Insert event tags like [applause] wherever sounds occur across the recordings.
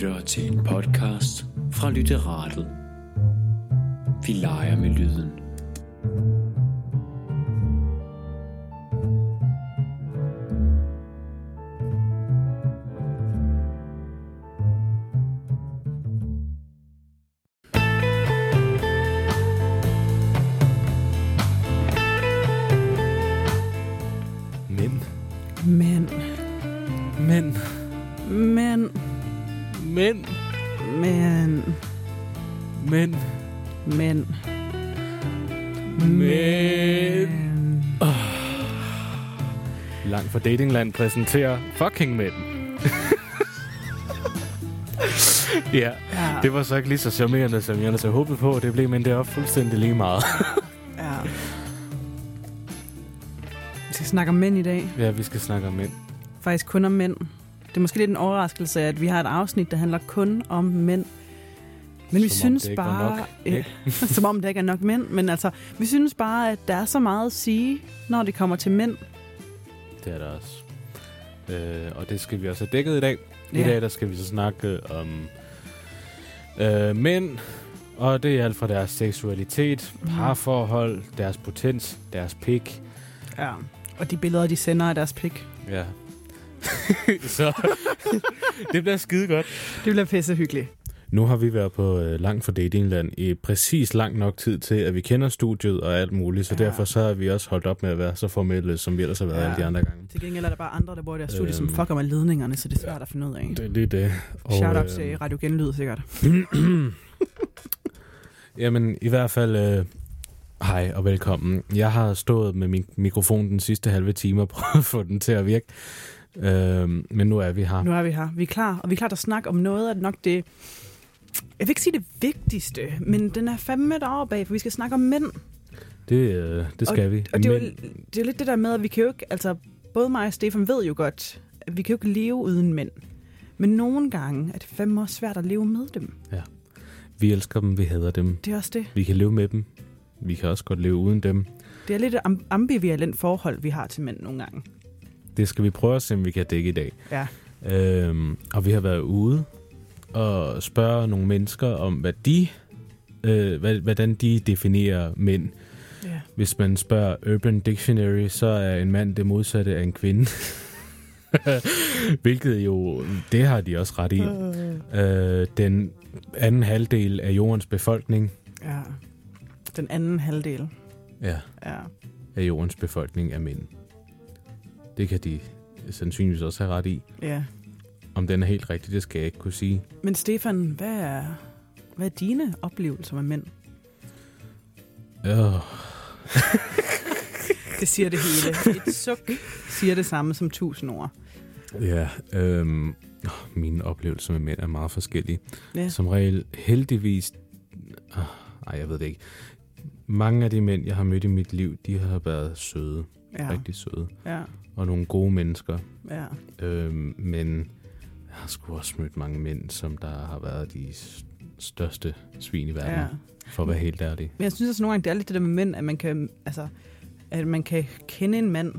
lytter til en podcast fra Lytteratet. Vi leger med lyden. Datingland præsenterer fucking mænd. [laughs] ja, Ja, det var så ikke lige så charmerende, som jeg havde håbet på. Det blev, men det er fuldstændig lige meget. ja. Vi skal snakke om mænd i dag. ja, vi skal snakke om mænd. Faktisk kun om mænd. Det er måske lidt en overraskelse, at vi har et afsnit, der handler kun om mænd. Men vi Som om synes var bare... nok, ikke? [laughs] som om der ikke er nok mænd. Men altså, vi synes bare, at der er så meget at sige, når det kommer til mænd. Det er der også. Øh, og det skal vi også have dækket i dag. I Ja. dag der skal vi så snakke om øh, mænd, og det er alt fra deres seksualitet, Mhm. parforhold, deres potens, deres pik. Ja. Og de billeder, de sender af deres pik. Ja. [laughs] så [laughs] det bliver skide godt. Det bliver pisse hyggeligt. Nu har vi været på øh, langt for datingland i præcis lang nok tid til, at vi kender studiet og alt muligt, så Ja. derfor så har vi også holdt op med at være så formelle, som vi ellers har været Ja. alle de andre gange. Til gengæld er der bare andre, der bor i deres studie, som Øhm. fucker med ledningerne, så det er svært at finde ud af. Det er lige det. Og, Shout out øh, til Radio Genlyd, sikkert. [clears throat] Jamen, i hvert fald, øh, hej og velkommen. Jeg har stået med min mikrofon den sidste halve time og [laughs] prøvet at få den til at virke. Øh, men nu er vi her. Nu er vi her. Vi er klar, og vi er klar til at snakke om noget af nok det... Jeg vil ikke sige det vigtigste, men den er fandme derovre bag, for vi skal snakke om mænd. Det, øh, det skal vi. Og det er, jo, det er lidt det der med, at vi kan jo ikke... Altså, både mig og Stefan ved jo godt, at vi kan jo ikke leve uden mænd. Men nogle gange er det fandme også svært at leve med dem. vi elsker dem, vi hader dem. Det er også det. Vi kan leve med dem. Vi kan også godt leve uden dem. Det er lidt et am- ambivalent forhold, vi har til mænd nogle gange. Det skal vi prøve at se, om vi kan dække i dag. Ja. Øhm, og vi har været ude og spørge nogle mennesker om, hvad de, øh, hvordan de definerer mænd. Ja. Hvis man spørger Urban Dictionary, så er en mand det modsatte af en kvinde. [laughs] Hvilket jo, det har de også ret i. Øh, den anden halvdel af jordens befolkning, Ja. Den anden halvdel. ja, Ja. af jordens befolkning er mænd. Det kan de sandsynligvis også have ret i. Ja. Om den er helt rigtig, det skal jeg ikke kunne sige. Men Stefan, hvad er, hvad er dine oplevelser med mænd? Øh, Det siger det hele. Et suk siger det samme som tusind ord. ja, øhm, mine oplevelser med mænd er meget forskellige. Ja. Som regel heldigvis... Øh, ej, jeg ved det ikke. Mange af de mænd, jeg har mødt i mit liv, de har været søde. Ja. Rigtig søde. Ja. Og nogle gode mennesker. Ja. Øhm, men jeg har sgu også mødt mange mænd, som der har været de største svin i verden. ja. For at være helt ærlig. Men jeg synes også nogle gange, det er lidt det der med mænd, at man kan, altså, at man kan kende en mand,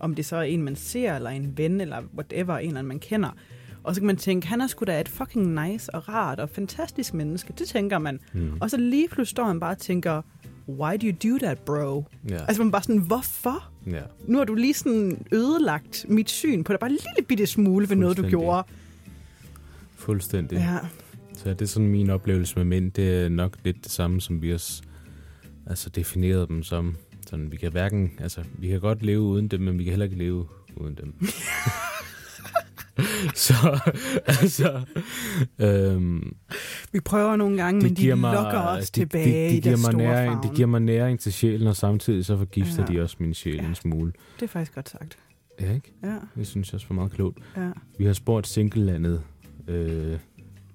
om det så er en, man ser, eller en ven, eller whatever, en eller anden, man kender. Og så kan man tænke, han er sgu da et fucking nice og rart og fantastisk menneske. Det tænker man. Mm. Og så lige pludselig står han bare og tænker, why do you do that, bro? Ja. Altså man bare sådan, hvorfor? ja. Nu har du lige sådan ødelagt mit syn på det. Bare en lille bitte smule ved noget, du gjorde. Fuldstændig. Ja. Så det er sådan min oplevelse med mænd. Det er nok lidt det samme, som vi også altså, definerede dem som. Sådan, vi kan hverken, altså, vi kan godt leve uden dem, men vi kan heller ikke leve uden dem. [laughs] så, altså, øhm, Vi prøver nogle gange, men de lokker os tilbage de, de, de giver mig store næring, favn. De giver mig næring til sjælen, og samtidig så forgifter ja. de også min sjæl Ja. en smule. Det er faktisk godt sagt. Ja, ikke? Ja, Det synes jeg også var meget klogt. ja. Vi har spurgt singlelandet, øh,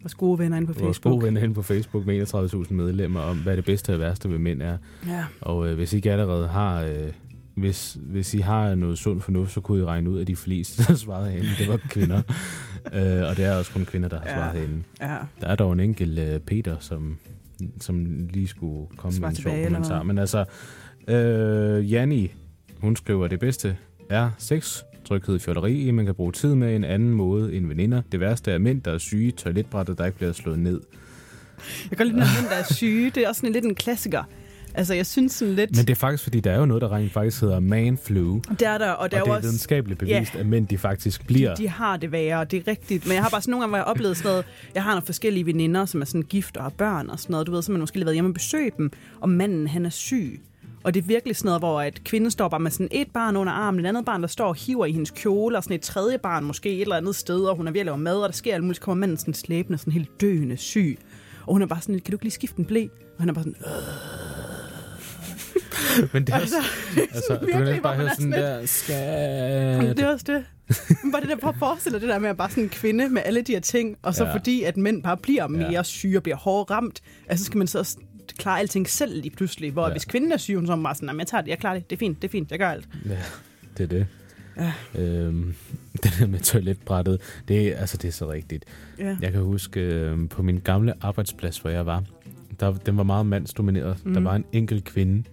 Vores gode venner inde på vores Facebook. gode venner hen på Facebook med 31.000 medlemmer, om hvad det bedste og værste ved mænd er. Ja. Og øh, hvis I ikke allerede har... Øh, hvis, hvis I har noget sund fornuft, så kunne I regne ud, at de fleste, der svarede herinde, det var kvinder. [laughs] øh, og det er også kun kvinder, der har Ja. svaret herinde. Ja. Der er dog en enkelt øh, Peter, som, som lige skulle komme Svar med en sjov kommentar. Men altså, øh, Janni, hun skriver, at det bedste er sex, tryghed, fjolleri, man kan bruge tid med en anden måde end veninder. Det værste er mænd, der er syge, toiletbrættet, der ikke bliver slået ned. Jeg kan lide, når mænd, der er syge. Det er også sådan lidt en klassiker. Altså, jeg synes sådan lidt... Men det er faktisk, fordi der er jo noget, der rent faktisk hedder man flu. det er der, og det er og det er også... videnskabeligt bevist, Ja. at mænd de faktisk bliver. De har det værre, og det er rigtigt. Men jeg har bare sådan nogle gange, hvor jeg har oplevet sådan noget. Jeg har nogle forskellige veninder, som er sådan gift og har børn og sådan noget. Du ved, så man måske lige været hjemme og besøge dem, og manden han er syg. Og det er virkelig sådan noget, hvor at kvinden står bare med sådan et barn under armen, et andet barn, der står og hiver i hendes kjole, og sådan et tredje barn måske et eller andet sted, og hun er ved at lave mad, og der sker alt muligt, så kommer manden sådan slæbende, sådan helt døende syg. Og hun er bare sådan, kan du ikke lige skifte en blæ? Og han er bare sådan, [laughs] Men det er også, altså, [laughs] du kan virkelig, bare man høre er sådan der, skat. det er også det. Men Bare det der, prøv at forestille dig det der med at bare sådan en kvinde med alle de her ting, og så Ja. fordi at mænd bare bliver mere Ja. syge og bliver hårdt ramt, altså skal man så også klare alting selv lige pludselig, hvor Ja. hvis kvinden er syg, hun så bare sådan, "Jamen, jeg tager det, jeg klarer det, det er fint, det er fint, jeg gør alt. Ja, det er det. Ja. Øhm, [laughs] det der med toiletbrættet, det, er- altså, det er så rigtigt. Ja. Jeg kan huske, øh, på min gamle arbejdsplads, hvor jeg var, der, den var meget mandsdomineret. Mm. Der Mhm. var en enkelt kvinde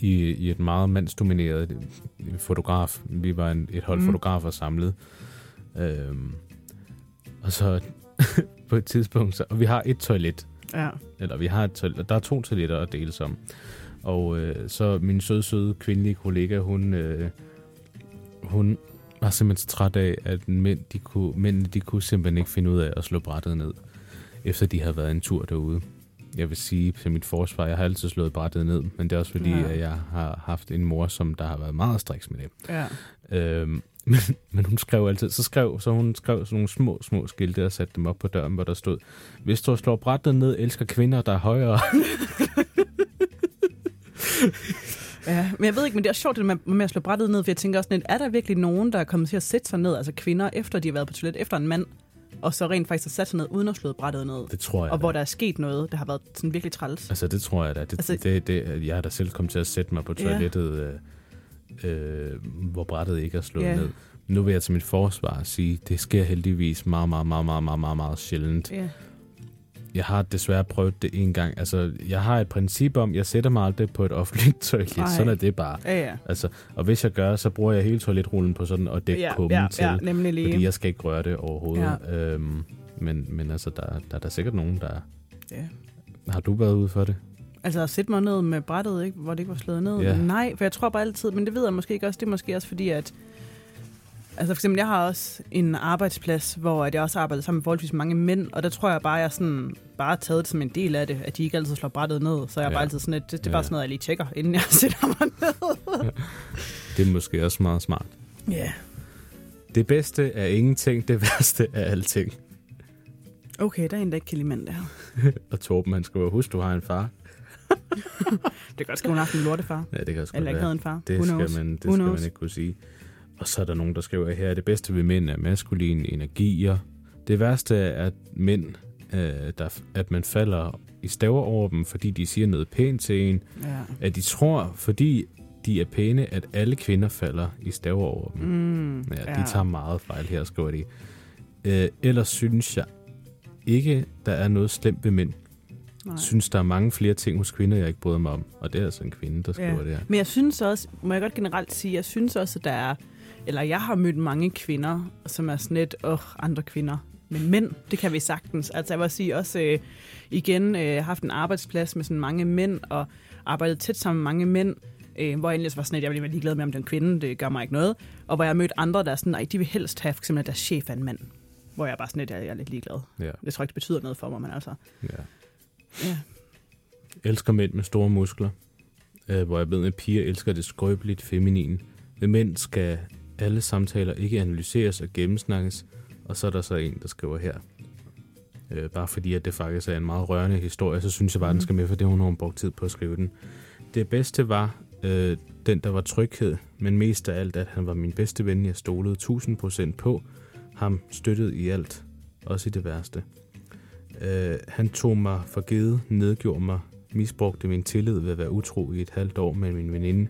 i, i et meget mandsdomineret øh, fotograf. Vi var en, et hold mm. fotografer samlet. Øhm, og så [laughs] på et tidspunkt, så, og vi har et toilet, Ja. eller vi har et der er to toiletter at dele om. Og øh, så min søde, søde kvindelige kollega, hun, øh, hun var simpelthen så træt af, at mænd, de kunne, mændene de kunne simpelthen ikke finde ud af at slå brættet ned, efter de havde været en tur derude. Jeg vil sige til mit forsvar, jeg har altid slået brættet ned, men det er også fordi, ja. at jeg har haft en mor, som der har været meget striks med det. ja. Øhm, men, men hun skrev altid, så skrev, så hun skrev sådan nogle små, små skilte og satte dem op på døren, hvor der stod, hvis du slår brættet ned, elsker kvinder, der er højere. [laughs] Ja, men jeg ved ikke, men det er sjovt det med, med at slå brættet ned, for jeg tænker også lidt, er der virkelig nogen, der er kommet til at sætte sig ned, altså kvinder, efter de har været på toilet, efter en mand, og så rent faktisk har sat sig ned, uden at slå brættet ned, Det tror jeg og hvor da. der er sket noget, der har været sådan virkelig træls. Altså, det tror jeg da. Det, Altså- det, det, jeg er da selv kommet til at sætte mig på Ja. toilettet, øh, øh, hvor brættet ikke er slået Ja. ned. Nu vil jeg til mit forsvar sige, det sker heldigvis meget, meget, meget, meget, meget, meget, meget sjældent. Ja. Jeg har desværre prøvet det en gang. Altså, jeg har et princip om, jeg sætter mig aldrig på et offentligt [laughs] toilet. Ej. Sådan er det bare. Ja, ja. Altså, og hvis jeg gør, så bruger jeg hele toiletrullen på sådan at dække Ja, kummen ja, til. ja, nemlig lige. Fordi jeg skal ikke røre det overhovedet. Ja. Øhm, men, men altså, der, der er der sikkert nogen, der... Ja. Har du været ude for det? Altså at sætte mig ned med brættet, ikke, hvor det ikke var slået ned. Ja. Nej, for jeg tror bare altid, men det ved jeg måske ikke også. Det er måske også fordi, at... Altså for eksempel, jeg har også en arbejdsplads, hvor at jeg også har arbejdet sammen med forholdsvis mange mænd, og der tror jeg bare, at jeg sådan, bare har taget det som en del af det, at de ikke altid slår brættet ned. Så jeg Ja. bare altid sådan, at det, det er bare Ja. sådan noget, jeg lige tjekker, inden jeg [laughs] sætter mig ned. Det er måske også meget smart. Ja. Det bedste er ingenting, det værste er alting. Okay, der er en, der ikke kan lide mænd der. [laughs] Og Torben, han skriver, husk, du har en far. Det kan godt ske, hun har haft en lortefar. Ja, det kan også Eller ikke havde en far. Det Who skal, man, det Who skal man knows? ikke kunne sige. Og så er der nogen, der skriver her, det bedste ved mænd er maskuline energier. Det værste er, at mænd, øh, der, at man falder i staver over dem, fordi de siger noget pænt til en. Ja. At de tror, fordi de er pæne, at alle kvinder falder i staver over dem. Mm, Ja, de tager meget fejl her, skriver de. Øh, ellers synes jeg ikke, der er noget slemt ved mænd. Nej. synes, der er mange flere ting hos kvinder, jeg ikke bryder mig om. Og det er altså en kvinde, der skriver Ja. det her. Men jeg synes også, må jeg godt generelt sige, jeg synes også, at der er, eller jeg har mødt mange kvinder, som er sådan lidt, åh, andre kvinder. Men mænd, det kan vi sagtens. Altså jeg vil sige også, øh, igen, øh, haft en arbejdsplads med sådan mange mænd, og arbejdet tæt sammen med mange mænd, øh, hvor jeg egentlig var sådan, at jeg være ligeglad med, om den kvinde, det gør mig ikke noget. Og hvor jeg mødt andre, der er sådan, nej, de vil helst have, for eksempel, at deres chef er en mand. Hvor jeg bare sådan lidt, jeg er lidt ligeglad. Ja. Jeg tror ikke, det betyder noget for mig, men altså, ja. Ja. Elsker mænd med store muskler. Øh, hvor jeg ved, at piger elsker det skrøbeligt feminine. Ved mænd skal alle samtaler ikke analyseres og gennemsnakkes. Og så er der så en, der skriver her. Øh, bare fordi, at det faktisk er en meget rørende historie, så synes jeg bare, at den skal med, for det har hun brugt tid på at skrive den. Det bedste var øh, den, der var tryghed, men mest af alt, at han var min bedste ven. Jeg stolede 1000% på ham, støttede i alt, også i det værste. Øh, han tog mig for givet, nedgjorde mig, misbrugte min tillid ved at være utro i et halvt år med min veninde,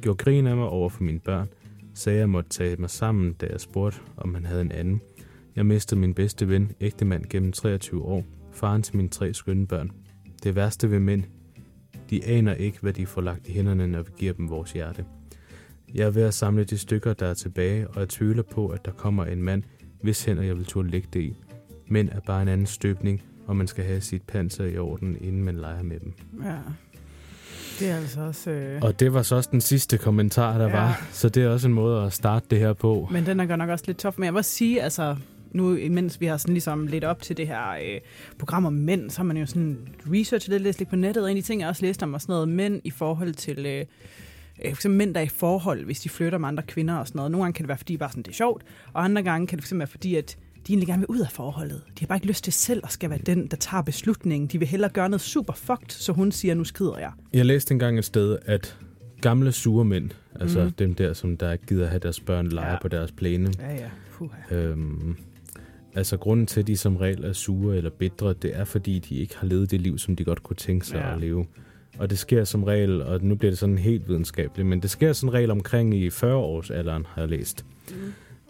gjorde grin af mig over for mine børn, sagde, at jeg måtte tage mig sammen, da jeg spurgte, om han havde en anden. Jeg mistede min bedste ven, ægtemand, gennem 23 år, faren til mine tre skønne børn. Det værste ved mænd, de aner ikke, hvad de får lagt i hænderne, når vi giver dem vores hjerte. Jeg er ved at samle de stykker, der er tilbage, og jeg tvivler på, at der kommer en mand, hvis hænder jeg vil turde lægge det i. Mænd er bare en anden støbning, og man skal have sit panser i orden, inden man leger med dem. Ja. Det er altså også... Øh... Og det var så også den sidste kommentar, der Ja. var. Så det er også en måde at starte det her på. Men den er godt nok også lidt tof. Men jeg vil også sige, altså, nu imens vi har sådan ligesom lidt op til det her øh, program om mænd, så har man jo sådan researchet lidt, læst lidt på nettet, og en af de ting, jeg også læste om, var sådan noget mænd i forhold til... Øh, øh, for eksempel mænd, der er i forhold, hvis de flytter med andre kvinder og sådan noget. Nogle gange kan det være, fordi bare sådan, det er sjovt, og andre gange kan det eksempel være, fordi at de egentlig gerne vil ud af forholdet. De har bare ikke lyst til selv at skal være den, der tager beslutningen. De vil hellere gøre noget super fucked, så hun siger, nu skider jeg. Jeg læste engang et sted, at gamle sure mænd, altså mm. dem der, som der ikke gider have deres børn lege Ja. på deres plæne, Ja, ja. Puh. Øhm, altså grunden til, at de som regel er sure eller bitre, det er fordi, de ikke har levet det liv, som de godt kunne tænke sig Ja. at leve. Og det sker som regel, og nu bliver det sådan helt videnskabeligt, men det sker som regel omkring i 40-års alderen, har jeg læst. Mm.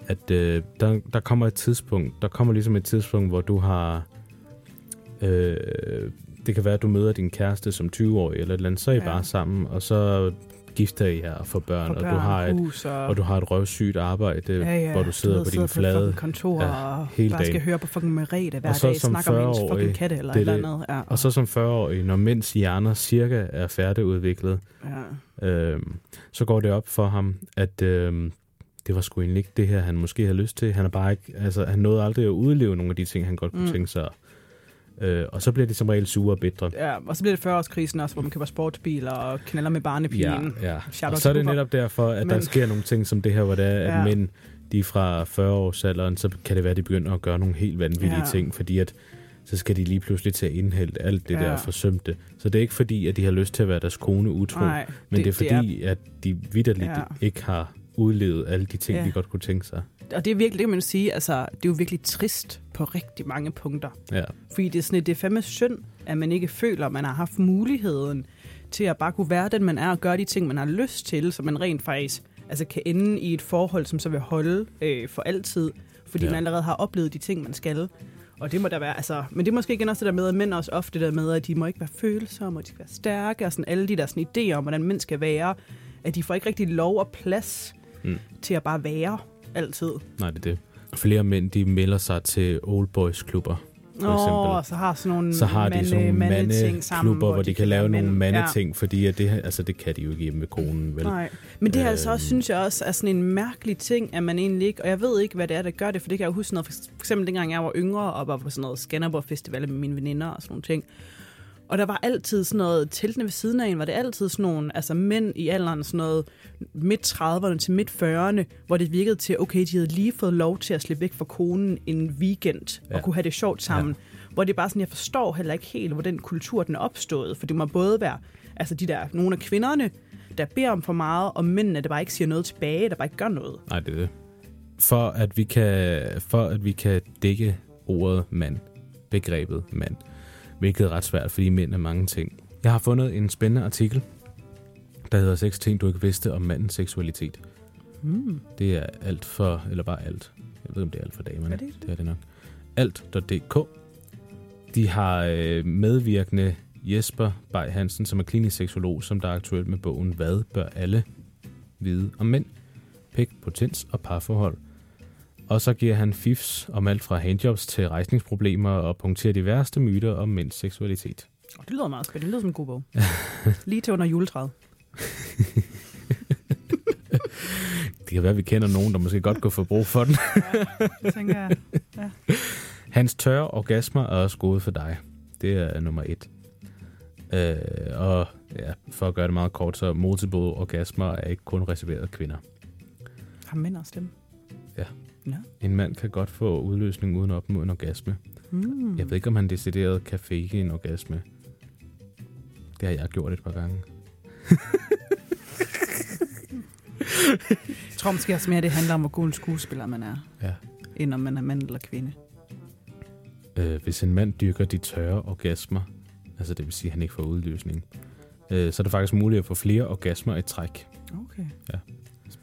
At øh, der, der kommer et tidspunkt, der kommer ligesom et tidspunkt, hvor du har... Øh, det kan være, at du møder din kæreste som 20-årig eller et eller andet, så er I Ja. bare sammen, og så gifter I jer og får børn, og, børn, du har et, hus og... og du har et røvsygt arbejde, ja, ja. hvor du sidder på din et flade fucking kontor Ja, og hele bare skal høre på fucking Merete hver Og så dag, som snakke om ens 40-årig, fucking katte eller et det er eller det. andet. Ja, Og så som 40-årig, når mænds hjerner cirka er færdigudviklet, ja. øh, så går det op for ham, at øh, det var sgu egentlig ikke det her, han måske havde lyst til. Han er bare ikke, altså, han nåede aldrig at udleve nogle af de ting, han godt kunne Mm. tænke sig. Øh, og så bliver de som regel sure og bitre. ja, og så bliver det 40-årskrisen også, hvor man køber sportsbiler og knaller med barnepigen. Ja, ja. Shout Og så er det netop derfor, at Men... Der sker nogle ting som det her, hvor det er, at Ja. mænd, de er fra 40-årsalderen, så kan det være, at de begynder at gøre nogle helt vanvittige Ja. ting, fordi at så skal de lige pludselig til at indhælde alt det Ja. der forsømte. Så det er ikke fordi, at de har lyst til at være deres kone utro, Nej, men det, det er fordi, at de vidderligt ja. ikke har udlevet alle de ting, Ja. de godt kunne tænke sig. og det er virkelig, det kan man sige, altså, det er jo virkelig trist på rigtig mange punkter. Ja. Fordi det er sådan, det er fandme synd, at man ikke føler, at man har haft muligheden til at bare kunne være den, man er, og gøre de ting, man har lyst til, så man rent faktisk altså, kan ende i et forhold, som så vil holde øh, for altid, fordi ja. Man allerede har oplevet de ting, man skal. Og det må der være, altså, men det er måske igen også det der med, at mænd også ofte der med, at de må ikke være følsomme, og de skal være stærke, og sådan alle de der sådan idéer om, hvordan mænd skal være, at de får ikke rigtig lov og plads mm. Til at bare være altid. Nej, det er det. Flere mænd, de melder sig til old boys klubber. For eksempel. så har sådan nogle Så har de sådan nogle sammen, mandeklubber, hvor de kan lave nogle mænd. mandeting, ja. fordi at det, altså, det kan de jo ikke hjemme med konen, vel? Nej, men det er altså også, Øhm. synes jeg også, er sådan en mærkelig ting, at man egentlig ikke, og jeg ved ikke, hvad det er, der gør det, for det kan jeg jo huske noget, for eksempel dengang jeg var yngre, og var på sådan noget Skanderborg Festival med mine veninder og sådan nogle ting. Og der var altid sådan noget, teltene ved siden af en, var det altid sådan nogle, altså mænd i alderen sådan noget midt 30'erne til midt 40'erne, hvor det virkede til, okay, de havde lige fået lov til at slippe væk fra konen en weekend, ja. og kunne have det sjovt sammen. Ja. Hvor det er bare sådan, jeg forstår heller ikke helt, hvor den kultur den er opstået, for det må både være, altså de der, nogle af kvinderne, der beder om for meget, og mændene, der bare ikke siger noget tilbage, der bare ikke gør noget. Nej, det er det. For at vi kan, for at vi kan dække ordet mand, begrebet mand, hvilket er ret svært, fordi mænd er mange ting. Jeg har fundet en spændende artikel, der hedder seks ting, du ikke vidste om mandens seksualitet. Mm. Det er alt for, eller bare alt. Jeg ved ikke, om det er alt for damerne. Er det det? det er det nok. Alt.dk. De har øh, medvirkende Jesper Bay Hansen, som er klinisk seksolog, som der er aktuel med bogen Hvad bør alle vide om mænd? Pæk, potens og parforhold. Og så giver han fifs om alt fra handjobs til rejsningsproblemer og punkterer de værste myter om mænds seksualitet. Oh, det lyder meget spændende. Det lyder som en god bog. [laughs] Lige til under juletræet. [laughs] Det kan være, at vi kender nogen, der måske godt kunne få brug for den. Det tænker jeg. Hans tørre orgasmer er også gode for dig. Det er nummer et. Øh, og ja, for at gøre det meget kort, så multiple orgasmer er ikke kun reserveret kvinder. Har mænd også dem? Ja. Ja. En mand kan godt få udløsning uden at opnå en orgasme. Mm. Jeg ved ikke, om han decideret kan fake en orgasme. Det har jeg gjort et par gange. [laughs] Jeg tror måske også mere, det handler om, hvor god en skuespiller man er, Ja. end om man er mand eller kvinde. Øh, hvis en mand dyrker de tørre orgasmer, altså det vil sige, at han ikke får udløsning, øh, så er det faktisk muligt at få flere orgasmer i træk. Okay. Ja.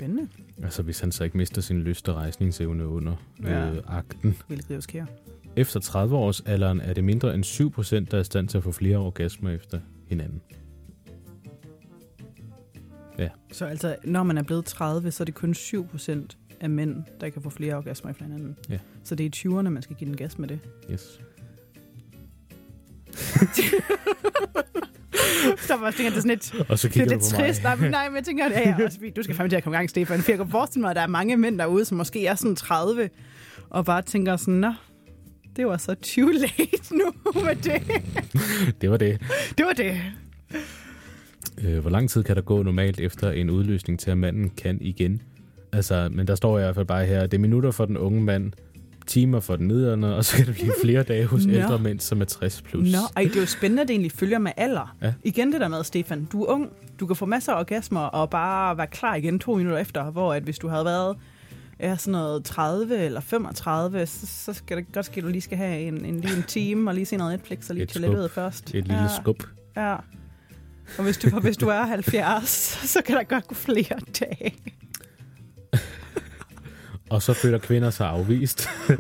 Spændende. Altså hvis han så ikke mister sin lyst og rejsningsevne under Ja. øh, akten. Hvilket jo sker. Efter 30 års alderen er det mindre end 7%, der er i stand til at få flere orgasmer efter hinanden. Ja. Så altså, når man er blevet 30, så er det kun 7% af mænd, der kan få flere orgasmer i hinanden. Ja. Så det er i 20'erne, man skal give den gas med det. Yes. [laughs] [laughs] Så var jeg tænker, det er sådan lidt, Og så det er lidt trist. Nej, men, nej, men jeg tænker, [laughs] også, fordi du skal fandme til at komme i gang, Stefan. For jeg kan forestille mig, at der er mange mænd derude, som måske er sådan 30, og bare tænker sådan, nå, det var så too late nu med det. [laughs] Det var det. Det var det. Øh, hvor lang tid kan der gå normalt efter en udløsning til, at manden kan igen? Altså, men der står i hvert fald bare her, det er minutter for den unge mand, timer for den midlerne, og så kan det blive flere dage hos Nå. ældre mænd, som er 60 plus. Nå, ej, det er jo spændende, at det egentlig følger med alder. Ja. Igen det der med, Stefan, du er ung, du kan få masser af orgasmer og bare være klar igen to minutter efter, hvor at hvis du havde været ja, sådan noget 30 eller 35, så, så skal det godt ske, at du lige skal have en, en, lige en time og lige se noget Netflix og lige Et toilettet først. Et lille ja, skub. Ja. Og hvis du, hvis du er 70, så kan der godt gå flere dage. Og så føler kvinder sig afvist. [laughs]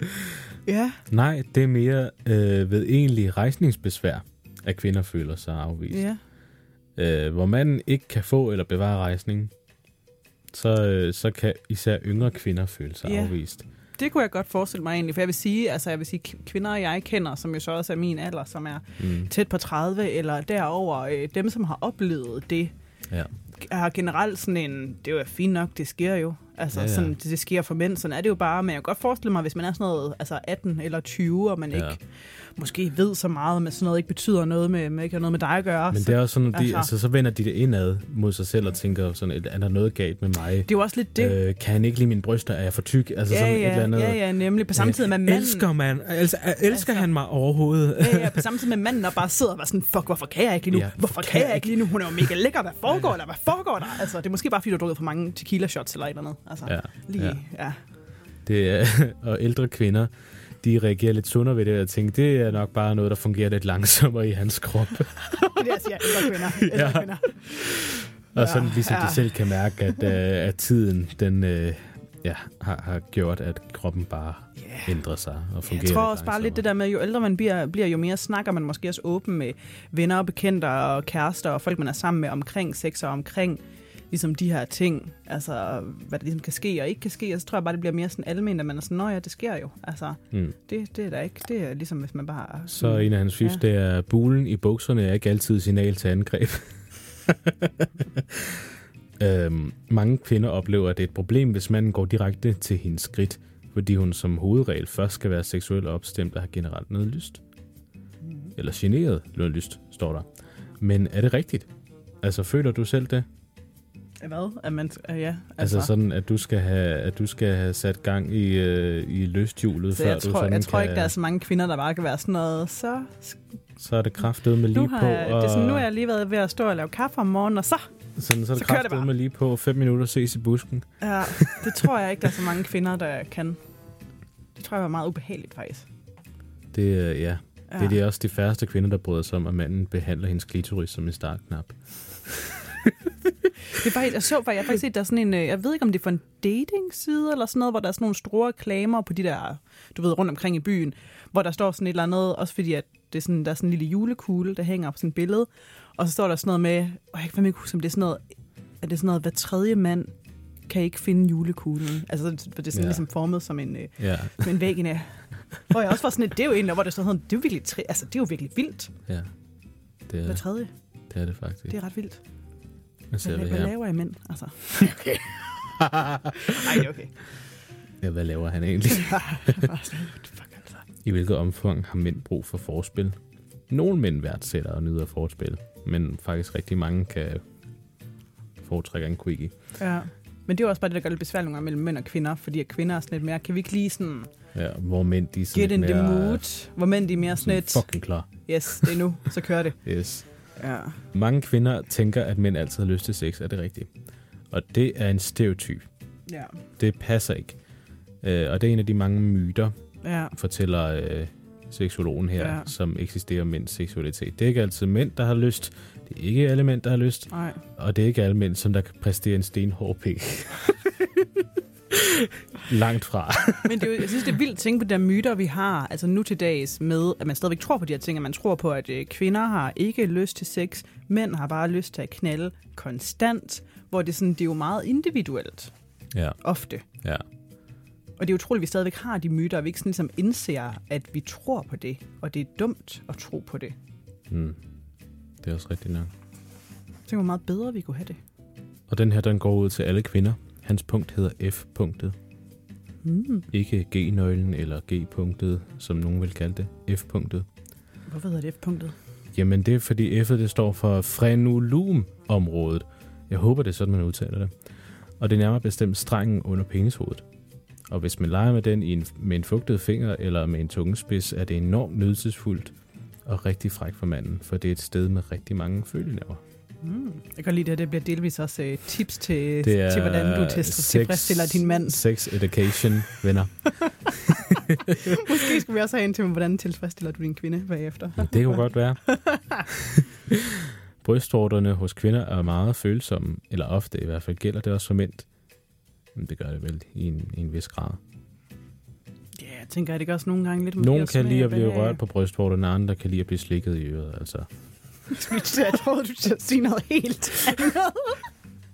Ja. Nej, det er mere øh, ved egentlig rejsningsbesvær, at kvinder føler sig afvist. ja. Øh, hvor manden ikke kan få eller bevare rejsning, så, øh, så kan især yngre kvinder føle sig Ja. afvist. Det kunne jeg godt forestille mig egentlig, for jeg vil sige, altså jeg vil sige, kvinder jeg kender, som jo så også er min alder, som er Mm. tæt på 30 eller derover, øh, dem som har oplevet det, Ja. Har generelt sådan en, det er jo fint nok, det sker jo. Altså, Ja, ja. Sådan, det, det sker for mænd, sådan er det jo bare. Men jeg kan godt forestille mig, hvis man er sådan noget, altså 18 eller 20, og man Ja. ikke måske ved så meget, men sådan noget ikke betyder noget med, med ikke har noget med dig at gøre. Men så, det er også sådan, at de, altså- altså, så vender de det indad mod sig selv og tænker sådan, er der noget galt med mig? det er jo også lidt det. Øh, kan han ikke lide mine bryster? Er jeg for tyk? Altså ja, sådan ja, et eller andet. ja, ja, nemlig. På samme tid med Øh, manden. Elsker man? Altså, elsker Altså- han mig overhovedet? Ja, ja, på samme tid med manden, der bare sidder og var sådan, fuck, hvorfor kan jeg ikke lige nu? Ja, Ja, hvorfor kan jeg ikke lige nu? Hun er jo mega lækker. Hvad foregår der? Hvad foregår der? Altså, det er måske bare, fordi du har drukket for mange tequila shots eller et eller andet. Altså, Ja, lige, ja. ja. Det er, [laughs] og ældre kvinder, de reagerer lidt sundere ved det, og tænker, det er nok bare noget, der fungerer lidt langsommere i hans krop. [laughs] Det er det, jeg siger. Ældre kvinder. [laughs] Ældre Ja. kvinder. og sådan ligesom ja. de selv kan mærke, at, øh, at tiden, den øh, ja, har, har gjort, at kroppen bare Yeah. ændrer sig og fungerer Jeg tror også bare lidt det der med, jo ældre man bliver, bliver, jo mere snakker man måske også åben med venner og bekendte og kærester og folk, man er sammen med omkring sex og omkring ligesom de her ting, altså hvad der ligesom kan ske og ikke kan ske, og så tror jeg bare, det bliver mere sådan almindeligt, at man er sådan, nå ja, det sker jo, altså Mm. det, det er der ikke, det er ligesom hvis man bare... Så en af hans fif, Ja. det er, bulen i bukserne er ikke altid signal til angreb. [laughs] øhm, mange kvinder oplever, at det er et problem, hvis manden går direkte til hendes skridt, fordi hun som hovedregel først skal være seksuelt opstemt og har generelt noget lyst. Eller generet noget lyst, står der. Men er det rigtigt? Altså, føler du selv det? Hvad? At man, ja, Altså, altså sådan, at du skal have, at du skal have sat gang i, øh, i lysthjulet, så før jeg du tror, sådan jeg tror kan, ikke, der er så mange kvinder, der bare kan være sådan noget, så så er det kraftet med lige har på. jeg, det er sådan, nu har jeg lige været ved at stå og lave kaffe om morgenen, og så, Sådan, så er det Så kraftet med lige på. Fem minutter ses i busken. ja, det tror jeg ikke, der er så mange kvinder, der kan. Det tror jeg var meget ubehageligt, faktisk. Det, ja. Ja. det er de også de færreste kvinder, der bryder sig om, at manden behandler hendes klitoris som en startknap. Det er faktisk, jeg så faktisk, jeg faktisk set, der er sådan en, øh, jeg ved ikke om det er for en dating-side eller sådan noget, hvor der er sådan nogle store reklamer på de der, du ved, rundt omkring i byen, hvor der står sådan et eller andet, også fordi at det er sådan, der er sådan en lille julekugle, der hænger på sådan et billede, og så står der sådan noget med, og jeg kan ikke huske, om det er sådan noget, er det sådan noget, hver tredje mand kan ikke finde julekuglen. Altså, for det er sådan ja. ligesom formet som en, øh, Ja, som en vagina. Hvor jeg også var sådan, lidt, det er jo en, hvor det står sådan, det er jo virkelig, tri- altså, det er jo virkelig vildt. ja. Det er, Hver tredje, det er det faktisk. det er ret vildt. Jeg ser Hvad, hvad her. laver I mænd? Altså. Okay. [laughs] Ej, er okay. Ja, hvad laver han egentlig? [laughs] Altså. I hvilket omfang har mænd brug for forspil? Nogle mænd værdsætter og nyder forspil, men faktisk rigtig mange kan foretrække en quickie. Ja. Men det er jo også bare det, der gør lidt besværligt nogle gange mellem mænd og kvinder, fordi at kvinder er sådan lidt mere, kan vi ikke lige sådan Ja, hvor mænd de er sådan get in lidt the mere, mood, hvor mænd de er mere sådan sådan lidt, fucking klar. yes, det er nu, så kører det. Yes. Ja. Mange kvinder tænker, at mænd altid har lyst til sex. Er det rigtigt? Og det er en stereotyp. Ja. Det passer ikke. Øh, og det er en af de mange myter, Ja. fortæller øh, seksologen her, ja. Som eksisterer om mænds seksualitet. Det er ikke altid mænd, der har lyst. Det er ikke alle mænd, der har lyst. Nej. Og det er ikke alle mænd, som der kan præstere en stenhård pik. [laughs] Langt fra. [laughs] Men det er jo, jeg synes, det er vildt at tænke på de der myter, vi har, altså nu til dags med, at man stadigvæk tror på de her ting, at man tror på, at øh, kvinder har ikke lyst til sex, mænd har bare lyst til at knalde konstant, hvor det, sådan, det er jo meget individuelt, Ja, ofte. ja. Og det er utroligt, at vi stadigvæk har de myter, og vi ikke sådan ligesom indser, at vi tror på det, og det er dumt at tro på det. Mm. Det er også rigtigt nok. Tænk, hvor meget bedre vi kunne have det. Og den her, den går ud til alle kvinder. Hans punkt hedder F-punktet. Mm. Ikke G-nøglen eller G-punktet, som nogen vil kalde det. F-punktet. Hvorfor hedder det F-punktet? Jamen det er fordi F'et det står for frenulum-området. Jeg håber det er sådan, man udtaler det. Og det er nærmere bestemt strengen under penishovedet. Og hvis man leger med den i en, med en fugtet finger eller med en tungespids, er det enormt nydelsesfuldt og rigtig fræk for manden, for det er et sted med rigtig mange følenerver. Mm. Jeg kan godt lide det, at det bliver delvis også øh, tips til, Det er til hvordan du tester, sex- tilfredsstiller din mand. Sex education, venner. [laughs] Måske skal vi også have en til, hvordan tilfredsstiller du din kvinde bagefter. Det kunne godt være. [laughs] Brystvorterne hos kvinder er meget følsomme, eller ofte i hvert fald gælder det også for mænd. Men det gør det vel i en, i en vis grad. Ja, jeg tænker, at det gør også nogle gange lidt Nogle kan lide at blive rørt på brystvorterne, andre kan lide at blive slikket i øret. Altså. [laughs] Jeg troede, du skulle sige noget helt andet.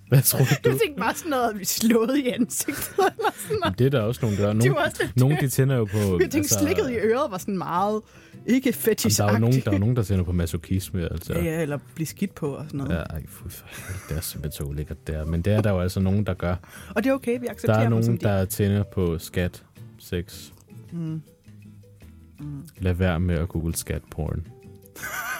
Hvad tror du? Jeg tænkte bare sådan noget, at vi slået i ansigtet. Eller sådan noget. Det er der også nogle, der gør. Det Nogle, lidt nogle de tænder jo på... Jeg tænkte, slikket i øret var sådan meget ikke fetish der, er nogen, der er nogen, der tænder på masochisme. Altså. Ja, ja, eller blive skidt på og sådan noget. Ja, ej, fy, det er simpelthen så ulækkert der. Men det er der jo altså nogen, der gør. Og det er okay, vi accepterer Der er dem nogen, de der tænder på skat, sex. Mm. Mm. Lad være med at google skat porn. [laughs]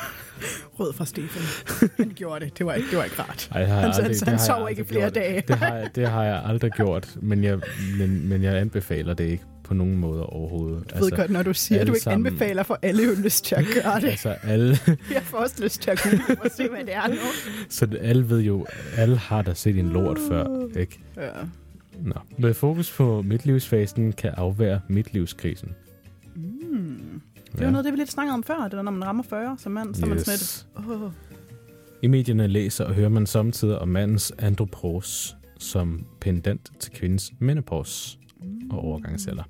Rød fra Stefan. [laughs] Han gjorde det. Det var ikke, det var ikke rart. Ej, har jeg Han, aldrig, han, han sov ikke flere gjort. dage. Det har, jeg, det har jeg aldrig gjort, men jeg, men, men jeg anbefaler det ikke på nogen måde overhovedet. Du ved godt, når du siger, at du ikke sammen. anbefaler for alle jo lyst til at [laughs] gøre det. Altså alle, Jeg får også lyst til at google og se, hvad det er nu. [laughs] så alle ved jo, alle har da set en lort før, ikke? Ja. Nå. Med fokus på midtlivsfasen kan afvære midtlivskrisen. Mm. Det var noget, det vi lidt snakkede om før. Det var, når man rammer 40 som mand, så er man sådan lidt, åh, I medierne læser og hører man samtidig om mandens andropause som pendant til kvindens menopause og overgangsalder.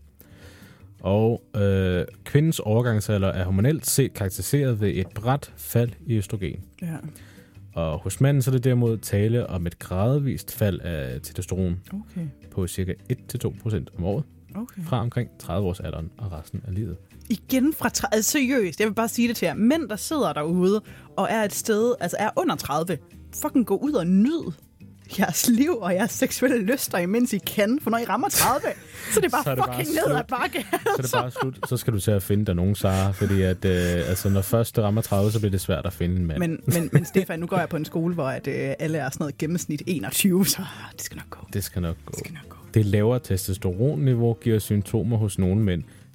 Og øh, kvindens overgangsalder er hormonelt set karakteriseret ved et bræt fald i østrogen. ja, Og hos manden så er det derimod tale om et gradvist fald af testosteron okay, på ca. 1-2% om året okay. fra omkring 30 års alderen og resten af livet. Igen fra 30, altså, seriøst, jeg vil bare sige det til jer. Mænd, der sidder derude og er et sted, altså er under 30, fucking gå ud og nyd jeres liv og jeres seksuelle lyster, imens I kan. For når I rammer 30, [laughs] så er det bare Så er det bare fucking ned ad bakke. Så er det bare slut. Så skal du til at finde dig nogen, Sara, fordi at, øh, altså, når først det rammer 30, så bliver det svært at finde en mand. Men, men, men Stefan, nu går jeg på en skole, hvor at, øh, alle er sådan noget gennemsnit 21, så det skal nok gå. Det skal nok gå. Det skal nok gå. Det lavere testosteronniveau giver symptomer hos nogle mænd,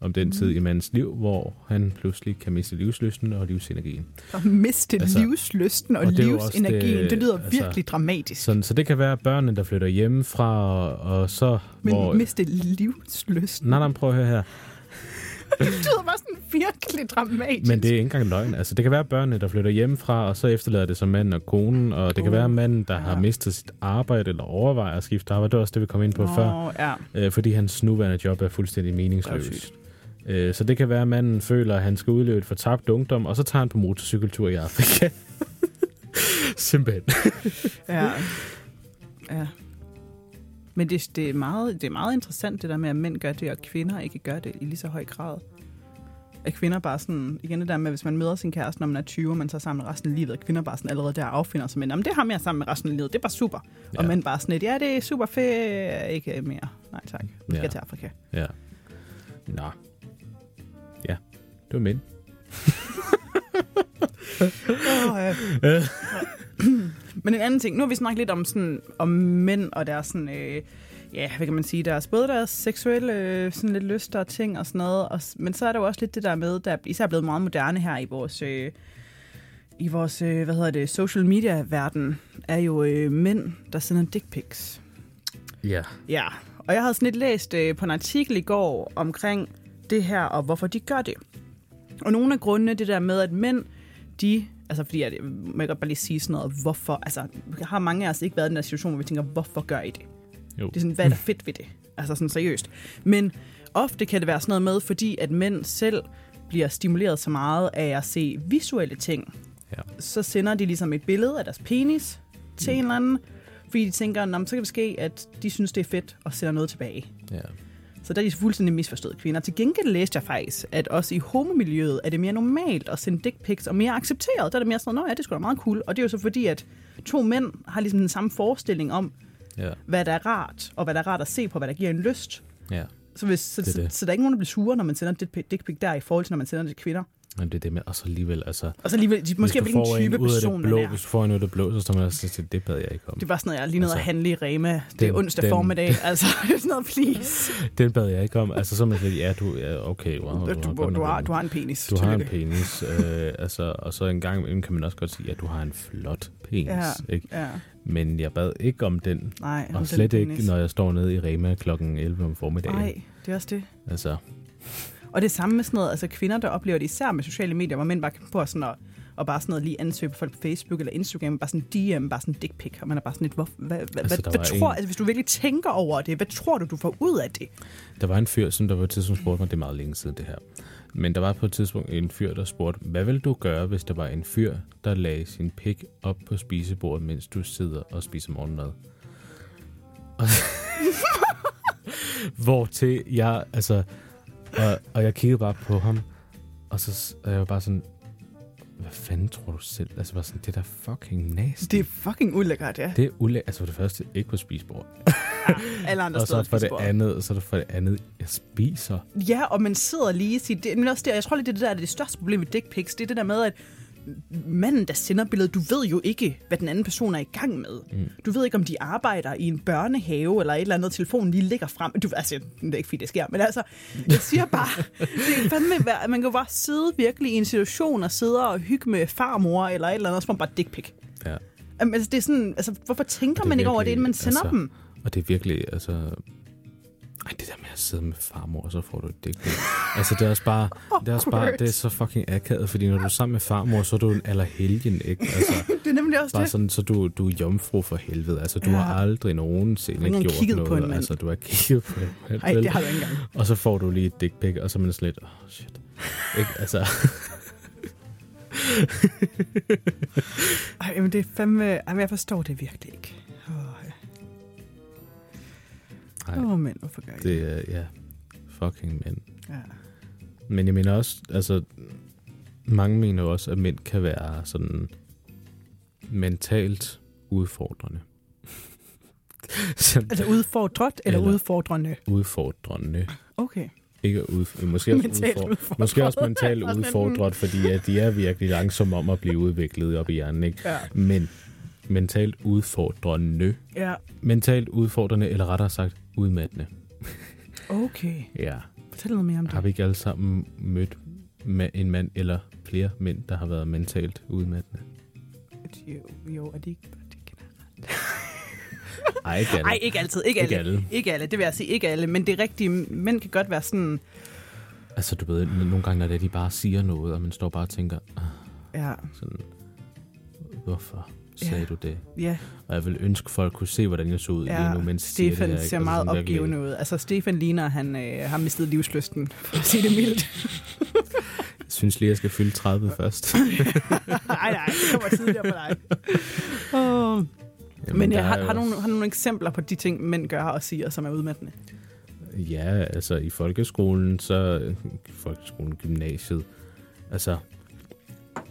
Mm. tid i mandens liv, hvor han pludselig kan miste livslysten og livsenergien. Og miste Altså, livslysten og, og er livsenergien, det, det- det lyder altså, virkelig dramatisk. Så, så det kan være børnene, der flytter hjemmefra, og, og så... Men hvor, miste livslysten. Nej, nej, prøv at høre her. [laughs] Det lyder bare sådan virkelig dramatisk. Men det er ikke engang løgn. Altså, det kan være børnene, der flytter hjemmefra, og så efterlader det som manden og konen, og det kan Uh, være manden, der ja. har mistet sit arbejde, eller overvejer at skifte arbejde. Det er også det, vi kom ind på Nå, før. ja. øh, fordi hans nuværende job er fuldstændig meningsløs. Præcis. Øh, så det kan være, at manden føler, at han skal udleve et fortabt ungdom, og så tager han på motorcykeltur i Afrika. [laughs] Simpelthen. [laughs] Ja. ja. Men det, det, er meget, det er meget interessant, det der med, at mænd gør det, og kvinder ikke gør det i lige så høj grad. At kvinder bare sådan, igen det der med, hvis man møder sin kæreste, når man er 20, og man så sammen resten af livet, at kvinder bare sådan allerede der affinder sig med, jamen det har mere sammen med resten af livet, det er bare super. Ja. Og mænd bare sådan lidt, ja det er super fedt, ikke mere. Nej tak, vi skal Ja. til Afrika. Ja. Nå. Ja, det var mænd. Oh, øh. Men en anden ting, nu har vi snakket lidt om, sådan, om mænd og deres sådan, øh, ja, hvad kan man sige, deres, både deres seksuelle øh, sådan lidt lyster og ting og sådan noget, og, men så er der jo også lidt det der med, der er især blevet meget moderne her i vores, øh, i vores, øh, hvad hedder det, social media-verden, er jo øh, mænd, der sender dick pics. Ja. Ja, og jeg havde sådan lidt læst øh, på en artikel i går omkring det her, og hvorfor de gør det. Og nogle af grundene, det der med, at mænd, de, altså fordi, at, man kan bare lige sige sådan noget, hvorfor, altså, har mange af os ikke været i den der situation, hvor vi tænker, hvorfor gør I det? Jo. Det er sådan, hvad er [laughs] der fedt ved det? Altså sådan seriøst. Men ofte kan det være sådan noget med, fordi at mænd selv bliver stimuleret så meget af at se visuelle ting, Ja. så sender de ligesom et billede af deres penis til mm. en eller anden, fordi de tænker, "Nå, så kan det ske, at de synes, det er fedt og sender noget tilbage. Ja. Så der er de fuldstændig misforstået kvinder. Til gengæld læste jeg faktisk, at også i homomiljøet er det mere normalt at sende dick pics, og mere accepteret. Der er det mere sådan noget, "Nå ja, det skulle da meget cool. Og det er jo så fordi, at to mænd har ligesom den samme forestilling om, Ja. hvad der er rart, og hvad der er rart at se på, hvad der giver en lyst. Ja. Så, hvis, så, Det så, det. så, der er ikke nogen, der bliver sure, når man sender dick pic der, i forhold til, når man sender det til kvinder. Men det er det med, og så alligevel, altså... Og så alligevel, de, måske du hvilken type person det man blå, er. Hvis du får en ud af det blå, så står man også til, det bad jeg ikke om. Det var sådan noget, jeg lige nede Altså, og handle i Rema. Det er den- onsdag den- formiddag. [laughs] Altså, [laughs] sådan noget, please. Den bad jeg ikke om. Altså, så er man sådan, ja, du, ja, okay, wow. Du, du, du, nok har, en- du har en penis. du har en penis, [laughs] øh, altså, og så en gang imellem kan man også godt sige, at du har en flot penis, Ja. ikke? Ja, Men jeg bad ikke om den, nej. og den slet ikke, penis. når jeg står nede i Rema klokken 11 om formiddagen. Nej, det er også det. Altså, Og det samme med sådan noget, altså kvinder, der oplever det især med sociale medier, hvor mænd bare kan på sådan at, og bare sådan noget lige ansøge på folk på Facebook eller Instagram, bare sådan DM, bare sådan dick pic, og man er bare sådan lidt, hvor, hvad, hvad, Altså, hvad, var hvad tror, en- altså hvis du virkelig tænker over det, hvad tror du, du får ud af det? der var en fyr, som der på et tidspunkt spurgte mig, det er meget længe siden det her, men der var på et tidspunkt en fyr, der spurgte, hvad vil du gøre, hvis der var en fyr, der lagde sin pik op på spisebordet, mens du sidder og spiser morgenmad? [laughs] Og [laughs] Hvor til jeg, altså, og, og jeg kiggede bare på ham, og så og jeg var bare sådan, hvad fanden tror du selv? Altså, var sådan, det er da fucking nasty. Det er fucking ulækkert, ja. det er ulæ- altså for det første ikke på spisebordet. [laughs] Alle andre Og så for det andet, så er det for det andet, jeg spiser. Ja, og man sidder lige og siger, det, men også det, jeg tror lidt, det er det der er det største problem med dick pics, det er det der med, at manden, der sender billedet, du ved jo ikke, hvad den anden person er i gang med. Mm. Du ved ikke, om de arbejder i en børnehave, eller et eller andet, telefonen lige ligger frem. Du, altså, det er ikke fordi, det sker, men altså, jeg siger bare, [laughs] det er fandme, at man kan bare sidde virkelig i en situation og sidde og hygge med farmor, eller et eller andet, får man bare dick pic. Ja. Jamen, altså, det er sådan, altså, hvorfor tænker er man ikke over det, virkelig, inden man sender altså, dem? Og det er virkelig, altså... Ej, det der med at sidde med farmor, og så får du et dick. Altså, det er også bare, [laughs] det er også bare, det er så fucking akavet, fordi når du er sammen med farmor, så er du en allerhelgen, ikke? Altså, [laughs] Det er nemlig også bare det. sådan, så du, du er jomfru for helvede. Altså, du Ja. har aldrig nogensinde gjort kigget på noget. en mand. altså, du har kigget på en mand. Vel? det har du ikke engang. Og så får du lige et dick pic, og så er man sådan lidt, åh, oh, shit. Ikke? Altså, [laughs] Ej, men det er fandme... Jamen, jeg forstår det virkelig ikke. Åh, oh, men hvorfor gør I det? er, ja, fucking mænd. Ja. Men jeg mener også, altså, mange mener jo også, at mænd kan være sådan mentalt udfordrende. Sådan [laughs] Altså udfordret eller, Eller- udfordrende? udfordrende. Okay. Ikke ud, måske [laughs] også, Mentalt udfordret, udfordret. måske også mentalt [laughs] udfordret, fordi at de er virkelig langsomme om at blive udviklet op i hjernen. Ikke? Ja. Men mentalt udfordrende. Ja, Mentalt udfordrende, eller rettere sagt udmattende. okay. Ja. Fortæl noget mere om Har det. vi ikke alle sammen mødt med en mand eller flere mænd, der har været mentalt udmattende? Jo, jo er det ikke... [laughs] Ej, ikke alle. Nej, ikke altid. Ikke alle. Ikke alle. Ikke alle, det vil jeg sige. Ikke alle. Men det rigtigt. Mænd kan godt være sådan... Altså, du ved, nogle gange, når det de bare siger noget, og man står bare og tænker, ah, Ja, sådan, hvorfor sagde Ja. du det? ja, Og jeg vil ønske, folk kunne se, hvordan jeg så ud lige ja. nu, mens jeg siger Stefan det her, ser Altså, meget virkelig- opgivende ud. Altså, Stefan ligner, han øh, har mistet livsløsten, for at sige det mildt. [laughs] Jeg synes lige, jeg skal fylde 30 først. [laughs] nej, nej, det kommer tidligere på dig. Oh. Jamen, Men jeg har, jo har, også- nogle, har nogle eksempler på de ting, mænd gør og siger, som er udmattende? Ja, altså i folkeskolen, så folkeskolen, gymnasiet, altså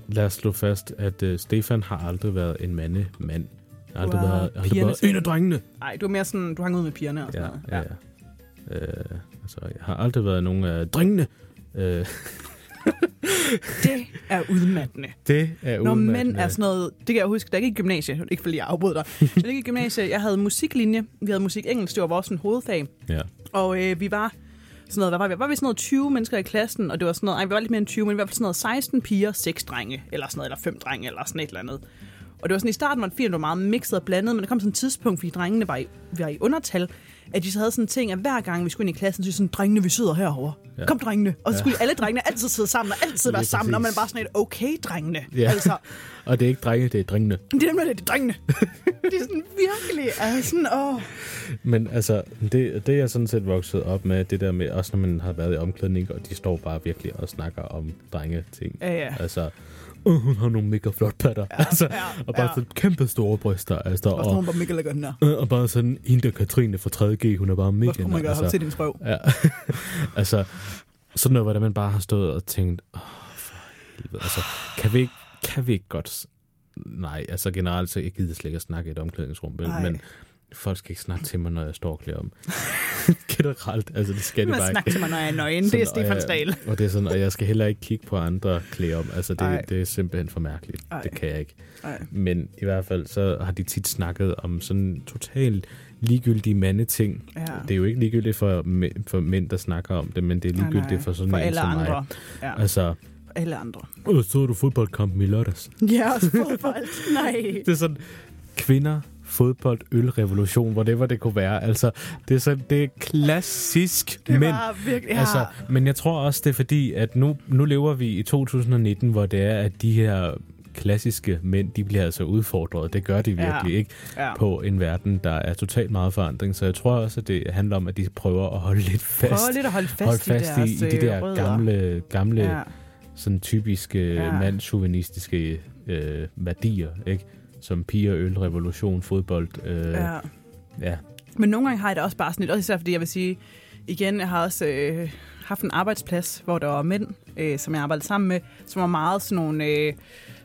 lad os slå fast, at uh, Stefan har aldrig været en mande mand. Har aldrig har været, aldrig været en af drengene. Nej, du er mere sådan, du hang ud med pigerne og sådan Ja, noget. ja, ja. Uh, altså, jeg har aldrig været nogen af drengene. Uh, [laughs] Det er udmattende. det er Når mænd udmattende. er sådan noget, det kan jeg huske, da jeg gik i gymnasiet, [laughs] ikke fordi jeg afbrød dig, [laughs] da jeg gik i gymnasiet, jeg havde musiklinje, vi havde musik engelsk, det var vores sådan, hovedfag, Ja. og øh, vi var sådan noget, hvad var vi? Var vi sådan noget 20 mennesker i klassen, og det var sådan noget, ej, vi var lidt mere end 20, men i hvert fald sådan noget 16 piger, 6 drenge, eller sådan noget, eller 5 drenge, eller sådan et eller andet. Og det var sådan, i starten var det fint, det var meget mixet og blandet, men der kom sådan et tidspunkt, fordi drengene var i, var i undertal, at de så havde sådan en ting, at hver gang vi skulle ind i klassen, så sådan, drengene, vi sidder herovre. Ja. Ja. Kom, drengene. Og så skulle alle drengene altid sidde sammen, og altid være sammen, og man præcis. bare sådan et, okay, drengene. Ja. Altså, [laughs] Og det er ikke drenge, det er drengene. det er nemlig det, det er drengene. [laughs] det er sådan virkelig, altså sådan, åh. Men altså, det, det er jeg sådan set vokset op med, det der med, også når man har været i omklædning, og de står bare virkelig og snakker om drenge ting. Ja, ja. Altså, uh, hun har nogle mega flot patter. Ja, altså, ja, og bare ja. sådan kæmpe store bryster. Altså, Og sådan nogle bare mega lækker den der. og bare sådan, hende der Katrine fra 3.G, hun er bare mega. Oh my god, altså, til din sprøv. Ja, [laughs] altså, sådan noget, hvordan man bare har stået og tænkt, åh, for helvede, altså, kan vi ikke, kan vi ikke godt, nej, altså generelt, så jeg gider slet ikke at snakke i et omklædningsrum, Nej. men folk skal ikke snakke til mig, når jeg står og klæder om. [laughs] generelt, altså det skal Man bare ikke. til mig, når jeg er nøgen. Det er Sådan, og Stefan Stahl. Og det er sådan, og jeg skal heller ikke kigge på andre klæder om, altså Ej. det, det er simpelthen for mærkeligt, Ej. det kan jeg ikke. Nej. Men i hvert fald, så har de tit snakket om sådan totalt ligegyldige mandeting, Ja. det er jo ikke ligegyldigt for, mæ- for mænd, der snakker om det, men det er Nej, ligegyldigt nej. for sådan for en som andre. mig. Ja, Altså, alle andre. øh, så du fodboldkampen i lørdags. Ja, også fodbold. Nej. [laughs] Det er sådan, kvinder, fodbold, øl, revolution, whatever det kunne være. Altså, det er sådan, det er klassisk Det mænd. var virkelig... Ja. Altså, men jeg tror også, det er fordi, at nu, nu lever vi i 2019, hvor det er, at de her klassiske mænd, de bliver altså udfordret. Det gør de Ja. virkelig ikke ja. på en verden, der er totalt meget forandring. Så jeg tror også, at det handler om, at de prøver at holde lidt fast, Prøv lidt at holde fast, holde fast i, i, i, deres, de der øh, rødder. gamle, gamle Ja. sådan typiske Ja. ja. mandschauvinistiske øh, værdier, ikke? Som piger, øl, revolution, fodbold. Øh, ja. ja. Men nogle gange har jeg det også bare sådan lidt, også især fordi jeg vil sige, igen, jeg har også øh, haft en arbejdsplads, hvor der var mænd, øh, som jeg arbejdede sammen med, som var meget sådan nogle, øh,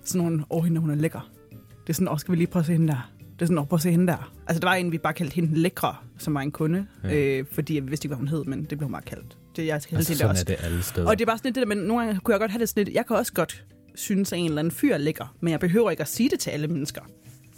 sådan nogle, åh, hende, hun er lækker. Det er sådan, åh, skal vi lige prøve at se hende der? Det er sådan, åh, prøv at se hende der. Altså, der var en, vi bare kaldte hende lækre, som var en kunde, Ja. øh, fordi jeg vidste ikke, hvad hun hed, men det blev hun bare kaldt. Det, jeg Altså, sådan også. er det alle steder. Og det er bare sådan lidt det der, men nogle gange kunne jeg godt have det sådan lidt, jeg kan også godt synes, at en eller anden fyr er lækker, men jeg behøver ikke at sige det til alle mennesker.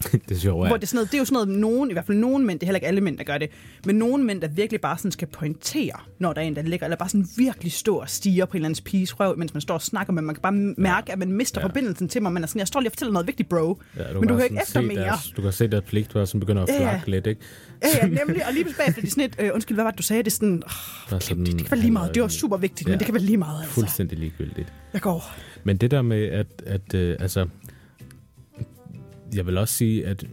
[laughs] det er sjovt, Ja. Hvor det, er sådan noget, det er jo sådan noget, nogen, i hvert fald nogen mænd, det er heller ikke alle mænd, der gør det, men nogen mænd, der virkelig bare sådan skal pointere, når der er en, der ligger, eller bare sådan virkelig stå og stiger på en eller andens piges røv, mens man står og snakker med, man kan bare mærke, at man mister Ja. ja. forbindelsen til mig, man er sådan, jeg står lige og fortæller noget vigtigt, bro. Ja, men kan du hører også ikke efter mere. Deres, du kan se deres pligt, der sådan begynder at Ja, ja. flakke lidt, ikke? Ja, ja, nemlig, og lige bagefter, de er sådan et, øh, undskyld, hvad var det, du sagde? Det er sådan, oh, er sådan, det, det kan være lige meget, det var super vigtigt, Ja. men det kan være lige meget, altså. Fuldstændig ligegyldigt. Jeg går. Men det der med, at, at øh, altså, jeg vil også sige, at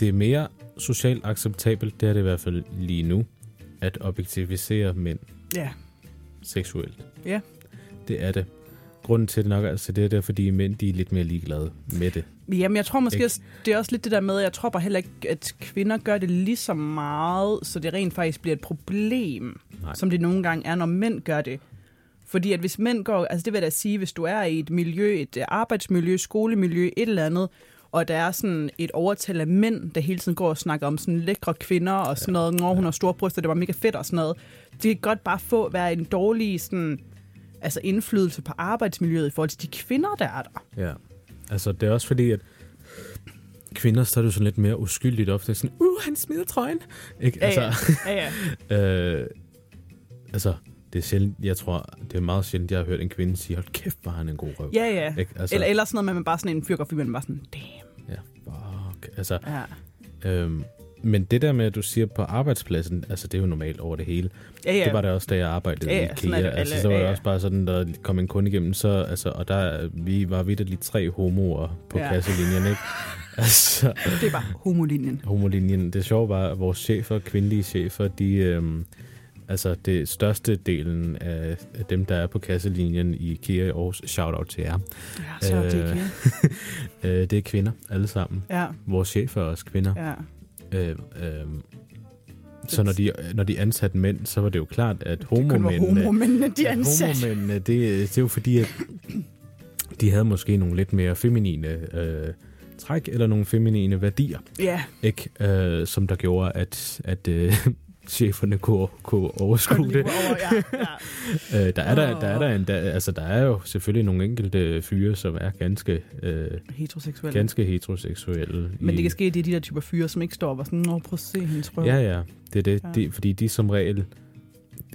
det er mere socialt acceptabelt, det er det i hvert fald lige nu, at objektivisere mænd Ja, seksuelt. Ja. Det er det. Grunden til det nok, altså det er der, fordi mænd de er lidt mere ligeglade med det. Jamen, jeg tror måske, Ikke? det er også lidt det der med, jeg tror bare heller ikke, at kvinder gør det lige så meget, så det rent faktisk bliver et problem, Nej. som det nogle gange er, når mænd gør det. Fordi at hvis mænd går, altså det vil jeg da sige, hvis du er i et miljø, et arbejdsmiljø, skolemiljø, et eller andet, og der er sådan et overtal af mænd, der hele tiden går og snakker om sådan lækre kvinder og sådan noget, når hun har store bryster, det var mega fedt og sådan noget. Det kan godt bare få være en dårlig sådan, altså indflydelse på arbejdsmiljøet i forhold til de kvinder, der er der. Ja. Altså, det er også fordi, at kvinder, så er det jo sådan lidt mere uskyldigt ofte. Sådan, uh, han smider trøjen. Ikke? Ja, Altså, ja, ja. [laughs] øh, altså, det er sjældent, jeg tror, det er meget sjældent, jeg har hørt en kvinde sige, hold kæft, har han en god røv. Ja, ja. Ikke? Altså, Eller, eller sådan noget med, at man bare sådan en fyr går forbi, man bare sådan, damn. Fuck. Altså, Ja, øhm, men det der med, at du siger på arbejdspladsen, altså det er jo normalt over det hele. ja. ja. Det var det også, da jeg arbejdede Ja, i ja, IKEA. det Altså, så var det ja, ja. også bare sådan, der kom en kunde igennem, så, altså, og der, vi var vidderligt tre homoer på Ja. kasselinjen, ikke? [laughs] Altså, Det er bare homolinjen. homolinjen. Det sjove var, at vores chefer, kvindelige chefer, de, øhm, altså det største delen af, dem, der er på kasselinjen i IKEA i Aarhus, shout-out til jer, Ja, så Øh, det ikke. [laughs] øh, det er kvinder, alle sammen. Ja, Vores chefer er også kvinder. ja. Øh, øh, så når de, når de ansatte mænd, så var det jo klart, at homomændene... homomændene, de at ansat. homomændene, det, det er jo fordi, at de havde måske nogle lidt mere feminine øh, træk, eller nogle feminine værdier, Ja, ikke? Øh, som der gjorde, at, at øh, cheferne kunne, kunne kun overskue det. over, ja, ja. [laughs] Øh, der, er der, der, er der, en, der, altså, der er jo selvfølgelig nogle enkelte fyre, som er ganske, øh, Heteroseksuelle. ganske heteroseksuelle. Men det kan ske, at det er de der typer fyre, som ikke står og bare sådan, Nå, prøv at se hendes røv. Ja, ja. Det er det. Ja. De, fordi de som regel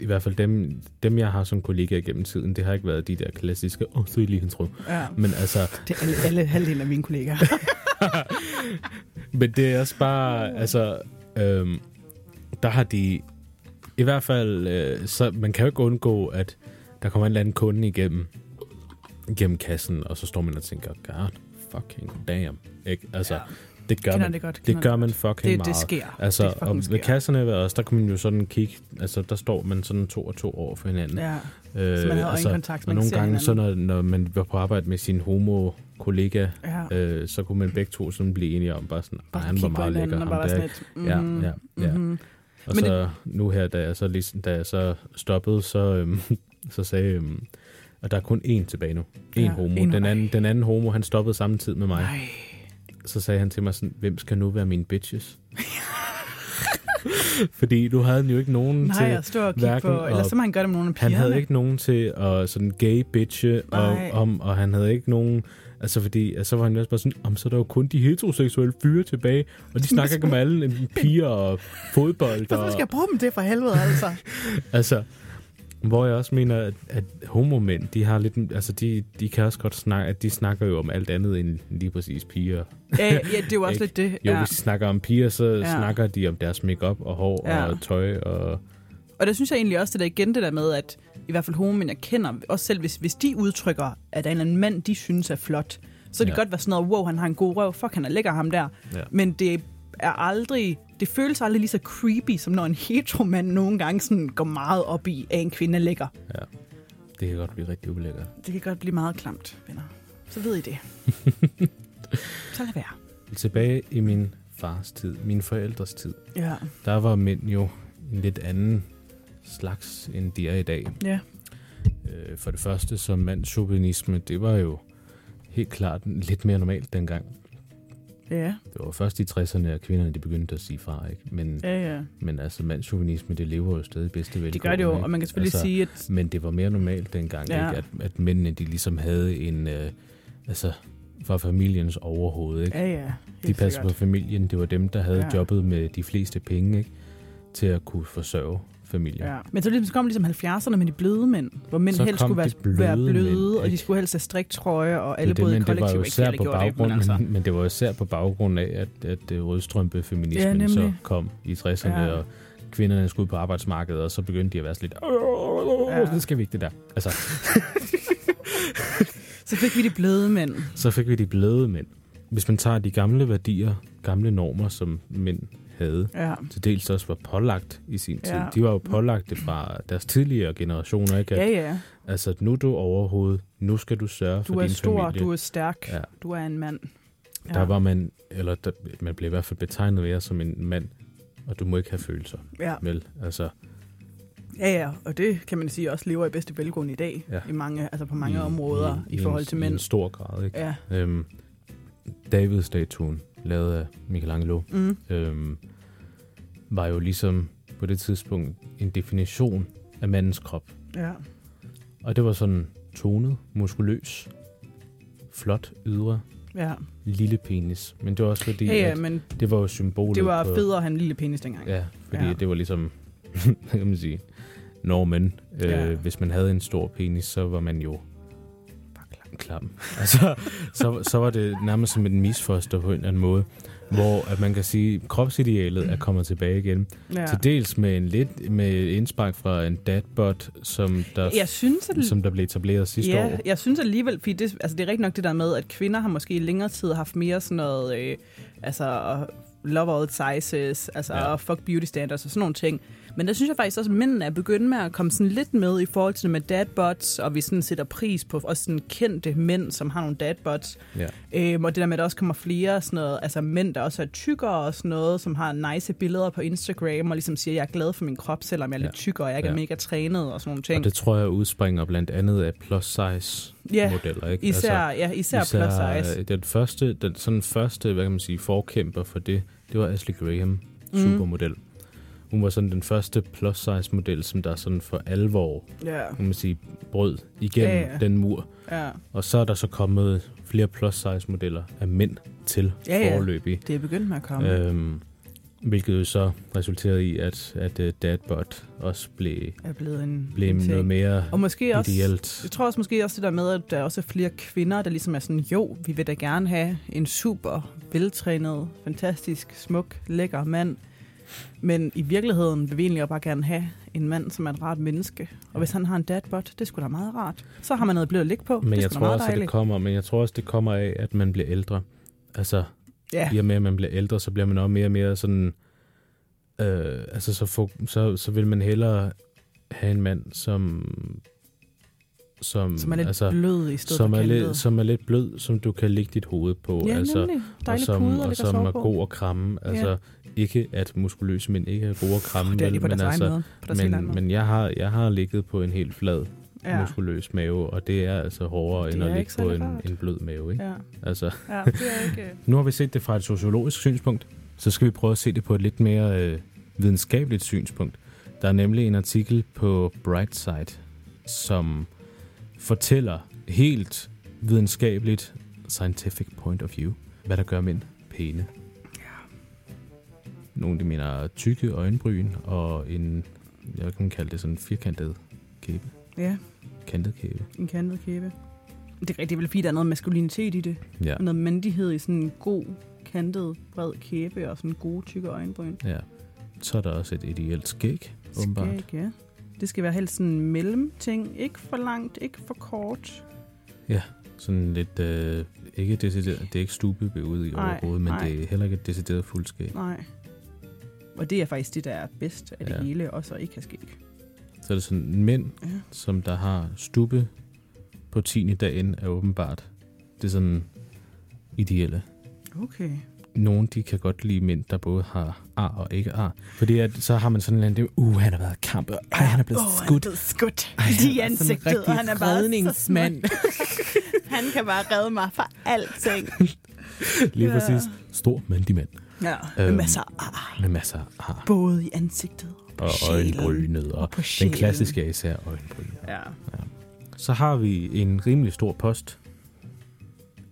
i hvert fald dem, dem, jeg har som kollega gennem tiden, det har ikke været de der klassiske, åh, oh, så er lige hans Ja. Men altså, [laughs] Det er alle, alle halvdelen af mine kollegaer. [laughs] men det er også bare, altså, øhm, der har de, i hvert fald, øh, så man kan jo ikke undgå, at der kommer en eller anden kunde igennem, igennem kassen, og så står man og tænker, god fucking damn. Ikke? Altså, Ja. det gør man. det godt. Det gør man fucking det, meget. det sker. Altså, det og ved sker. kasserne ved os, der kan man jo sådan kigge, altså der står man sådan to og to over for hinanden. Ja, øh, så man havde øjenkontakt, og man nogle gange, så når, når man var på arbejde med sin homo-kollega, ja. øh, så kunne man begge to sådan blive enige om, bare sådan, Bare "Ej, han var meget lækker. og ham bare der, være sådan ikke?" lidt, Ja, ja, ja. mhm. Og Men så nu her, da jeg så, ligesom, da jeg så stoppede, så, øhm, [laughs] så sagde øhm, og der er kun én tilbage nu. En Ja, homo. en- Den anden, den anden homo, han stoppede samme tid med mig. Nej. Så sagde han til mig sådan, hvem skal nu være mine bitches? [laughs] Fordi du havde jo ikke nogen Nej, til... jeg står og kigger hverken på, eller så må han gøre det med nogle af Han pigerne. havde ikke nogen til at sådan gay bitche og, Nej. om, og han havde ikke nogen... Altså fordi, så var han også bare sådan, om så er der jo kun de heteroseksuelle fyre tilbage, og de snakker ikke om alle [laughs] piger og fodbold. Hvorfor skal jeg bruge dem til for helvede, altså? [laughs] altså, hvor jeg også mener, at, at homomænd, de har lidt, altså de, de kan også godt snakke, at de snakker jo om alt andet end lige præcis piger. ja, ja, det er jo [laughs] også lidt det. Jo, ja. hvis de snakker om piger, så Ja. snakker de om deres makeup og hår ja. og tøj og... Og der synes jeg egentlig også, det der igen det der med, at i hvert fald homomænd, jeg kender, også selv hvis, hvis de udtrykker, at der er en eller anden mand, de synes er flot, så det Ja. godt være sådan noget, wow, han har en god røv, fuck, han er lækker ham der. Ja. Men det er aldrig, det føles aldrig lige så creepy, som når en heteromand nogle gange sådan går meget op i, at en kvinde er lækker. ja. Det kan godt blive rigtig ulækkert. Det kan godt blive meget klamt, venner. Så ved I det. [laughs] så lad være. Tilbage i min fars tid, min forældres tid, Ja. der var mænd jo en lidt anden slags, end de er i dag. Ja. Øh, For det første, som mandschauvinisme, det var jo helt klart lidt mere normalt dengang. Ja. Det var først i 60'erne, at kvinderne de begyndte at sige fra, ikke? Men, Ja, ja. men altså, mandschauvinisme, det lever jo stadig bedste velgående. Det gør det jo, ikke? og man kan selvfølgelig altså, sige, at Men det var mere normalt dengang, Ja. ikke? At, at mændene, de ligesom havde en, øh, altså, var familiens overhoved, ikke? ja, ja. de passede sikkert. på familien, det var dem, der havde ja. jobbet med de fleste penge, ikke? Til at kunne forsørge familien. Ja. Men så ligesom, så kom ligesom 70'erne med de bløde mænd, hvor mænd Så helst skulle være de bløde være bløde, mænd, og de skulle helst have striktrøje, og alle boede i men det var kollektiv, jo ikke på gjorde det, baggrund, men altså. [laughs] men det var især på baggrund af, at, at øh, Ja, rødstrømpefeminismen nemlig. så kom i 60'erne, Ja. ja. og kvinderne skulle ud på arbejdsmarkedet, og så begyndte de at være sådan lidt, Ja. ja. det skal vi ikke, det der. Altså, [laughs] Så fik vi de bløde mænd. så fik vi de bløde mænd. Hvis man tager de gamle værdier, gamle normer, som mænd havde, Ja. til dels også var pålagt i sin tid. Ja. De var jo pålagt det fra deres tidligere generationer, ikke? At, Ja, ja. Altså, nu er du overhovedet, nu skal du sørge for Du er din stor, familie. du er stærk, Ja. du er en mand. Ja. Der var man, eller der, man blev i hvert fald betegnet mere som en mand, og du må ikke have følelser, Ja. vel? Altså, ja, ja, og det kan man sige også lever i bedste velgående i dag, Ja. i mange, altså på mange i, områder i, i forhold en, til I mænd. en stor grad, ikke? Ja. Øhm, David-statuen, lavet af Michelangelo, Mm. øhm, var jo ligesom på det tidspunkt en definition af mandens krop. ja. Og det var sådan tonet, muskuløs, flot ydre, Ja. lille penis. Men det var også fordi, ja, ja, men det var jo symbolet det var federe at have en lille penis dengang. Ja, fordi Ja. det var ligesom, [laughs] hvad kan man sige, normen. Øh, Ja. Hvis man havde en stor penis, så var man jo klam. [laughs] Altså, så, så var det nærmest som en misfoster på en eller anden måde. Hvor at man kan sige, at kropsidealet er kommet tilbage igen. Ja. Til dels med en lidt med indspark fra en dadbot, som der, Jeg synes, at som der blev etableret sidste ja, år. jeg synes alligevel, fordi det, altså det er rigtig nok det der med, at kvinder har måske i længere tid haft mere sådan noget, øh, altså love all sizes, altså ja. Ja. fuck beauty standards og sådan nogle ting. Men der synes jeg faktisk også, at mændene er begyndt med at komme sådan lidt med i forhold til det med dadbots, og vi sådan sætter pris på også sådan kendte mænd, som har nogle dadbots. Ja. Øhm, og det der med, at der også kommer flere sådan noget, altså mænd, der også er tykkere og sådan noget, som har nice billeder på Instagram, og ligesom siger, at jeg er glad for min krop, selvom jeg er Ja. lidt tykkere, og jeg ikke er Ja. mega trænet og sådan nogle ting. Og det tror jeg udspringer blandt andet af plus size Ja, modeller. Ikke? Især, altså, ja, især, især plus size. øh, Den første, den sådan første, hvad kan man sige, forkæmper for det, det var Ashley Graham, Mhm. supermodel. Hun var sådan den første plus size model, som der sådan for alvor, Ja, kan man sige, brød igennem ja. den mur. ja. Og så er der så kommet flere plus size modeller af mænd til ja. forløbig. Det er begyndt med at komme. Øhm, Hvilket jo så resulterede i, at, at uh, Dadbot også blev, Er blevet en, blev en ting. noget mere Og måske også, ideelt. jeg tror også måske også det der med, at der er også flere kvinder, der ligesom er sådan, jo, vi vil da gerne have en super veltrænet, fantastisk, smuk, lækker mand. Men i virkeligheden vil vi egentlig bare gerne have en mand, som er et rart menneske. Og hvis han har en dadbot, det skulle da meget rart. Så har man noget blødt at ligge på. Men det jeg tror også, at det dejligt. kommer, men jeg tror også, det kommer af, at man bliver ældre. Altså, Ja, i og med, at man bliver ældre, så bliver man også mere og mere sådan... Øh, altså, så, få, så, så vil man hellere have en mand, som... Som, som er lidt altså, blød i stedet som for er, kantet. lidt, som er lidt blød, som du kan lægge dit hoved på. Ja, altså, nemlig. og som, pude og som er god at kramme. Altså, ikke at muskuløse mænd ikke er gode at kramme, Det er vel, men, altså, måde. Men, men jeg, har, jeg har ligget på en helt flad, ja. ja. muskuløs mave, og det er altså hårdere Det end at ligge på en, rart. en blød mave. Ikke? Ja. Altså, ja, det er ikke... [laughs] nu har vi set det fra et sociologisk synspunkt, så skal vi prøve at se det på et lidt mere øh, videnskabeligt synspunkt. Der er nemlig en artikel på Brightside, som fortæller helt videnskabeligt, scientific point of view, hvad der gør mænd pæne. Nogle de mener tykke øjenbryn og en, jeg kan kalde det sådan en firkantet kæbe. Ja, Kantet kæbe. en kantet kæbe. Det er rigtig vel, fordi der er noget maskulinitet i det. Ja. Og noget mandighed i sådan en god, kantet, bred kæbe og sådan gode, tykke øjenbryn. ja. Så er der også et ideelt skæg, åbenbart. Skæg, ja. Det skal være helst sådan en mellemting. Ikke for langt, ikke for kort. Sådan lidt, øh, ikke decideret, det er ikke stube ude i Nej, overhovedet, men nej. det er heller ikke et decideret fuldskæg. Nej. Og det er faktisk det, der er bedst af det Ja. hele, også at ikke have skæg. Så er det sådan, mænd, Ja. som der har stube på 10. dagen, er åbenbart, det er sådan ideelle. Okay. Nogle, de kan godt lide mænd, der både har ar og ikke ar. Fordi at, så har man sådan en anden, uh, han har været i kamp, og ej, han er blevet Åh, skudt. Han er blevet skudt Ej, i han en ansigtet, og han er bare redningsmand. [laughs] Han kan bare redde mig fra alting. [laughs] Lige Ja. præcis. Stor mandig mand. Ja, med Øhm, masser af ar. Med masser af ar. Både i ansigtet og på Og sjælen. øjenbrynet. Og Og på den klassiske er især øjenbrynet. Ja. Så har vi en rimelig stor post.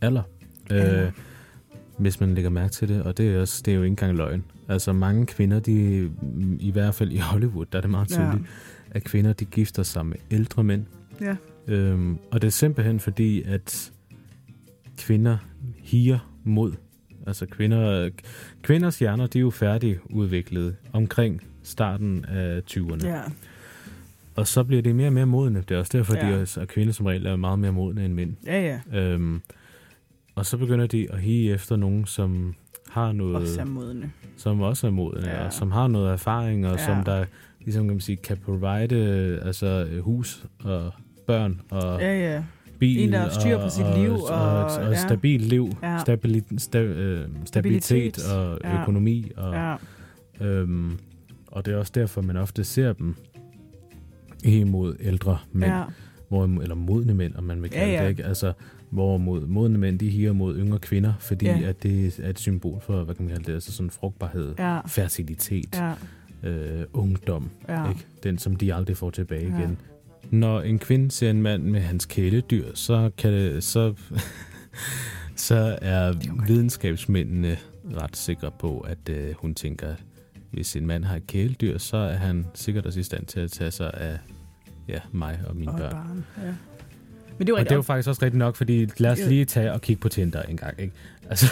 Alder. Øh, hvis man lægger mærke til det, og det er, også, det er jo ikke engang løgn. Altså mange kvinder, de, i hvert fald i Hollywood, der er det meget tydeligt, ja. at kvinder, de gifter sig med ældre mænd. Ja. Øhm, og det er simpelthen fordi, at kvinder higer mod, altså kvinder, kvinders hjerner, de er jo færdigudviklet omkring starten af 20'erne. Ja. Og så bliver de mere og mere modne. Det er også derfor. Ja. de er, at kvinder som regel er meget mere modne end mænd. Ja, ja. Øhm, og så begynder de at hige efter nogen, som har noget, Også er modne. som også er modne, ja. Og som har noget erfaring, og ja. Som der ligesom kan man sige, kan provide altså, hus og børn og Ja, ja. bil En, der har styr på sit og, liv, og, og, og- og ja. stabilt liv, Ja. stabili, sta, øh, stabilitet, Stabilitet. og Ja. økonomi. Og, Ja. øhm, og det er også derfor, man ofte ser dem imod ældre mænd, ja. hvor, eller modne mænd, om man vil kalde Ja, ja. det, ikke? Altså, hvor mod, modne mænd, de higer mod yngre kvinder, fordi Ja. at det er et symbol for, hvad kan man kalde det, altså sådan frugtbarhed, Ja. fertilitet, Ja. øh, ungdom, Ja. ikke? Den, som de aldrig får tilbage Ja. igen. Når en kvinde ser en mand med hans kæledyr, så kan det, så, [laughs] så er videnskabsmændene ret sikre på, at øh, hun tænker, hvis en mand har et kæledyr, så er han sikkert også i stand til at tage sig af ja, mig og mine Og børn. barn. Ja. Men det var Og det er jo faktisk også rigtigt nok, fordi lad os Ja. lige tage og kigge på Tinder en gang. Ikke? Altså,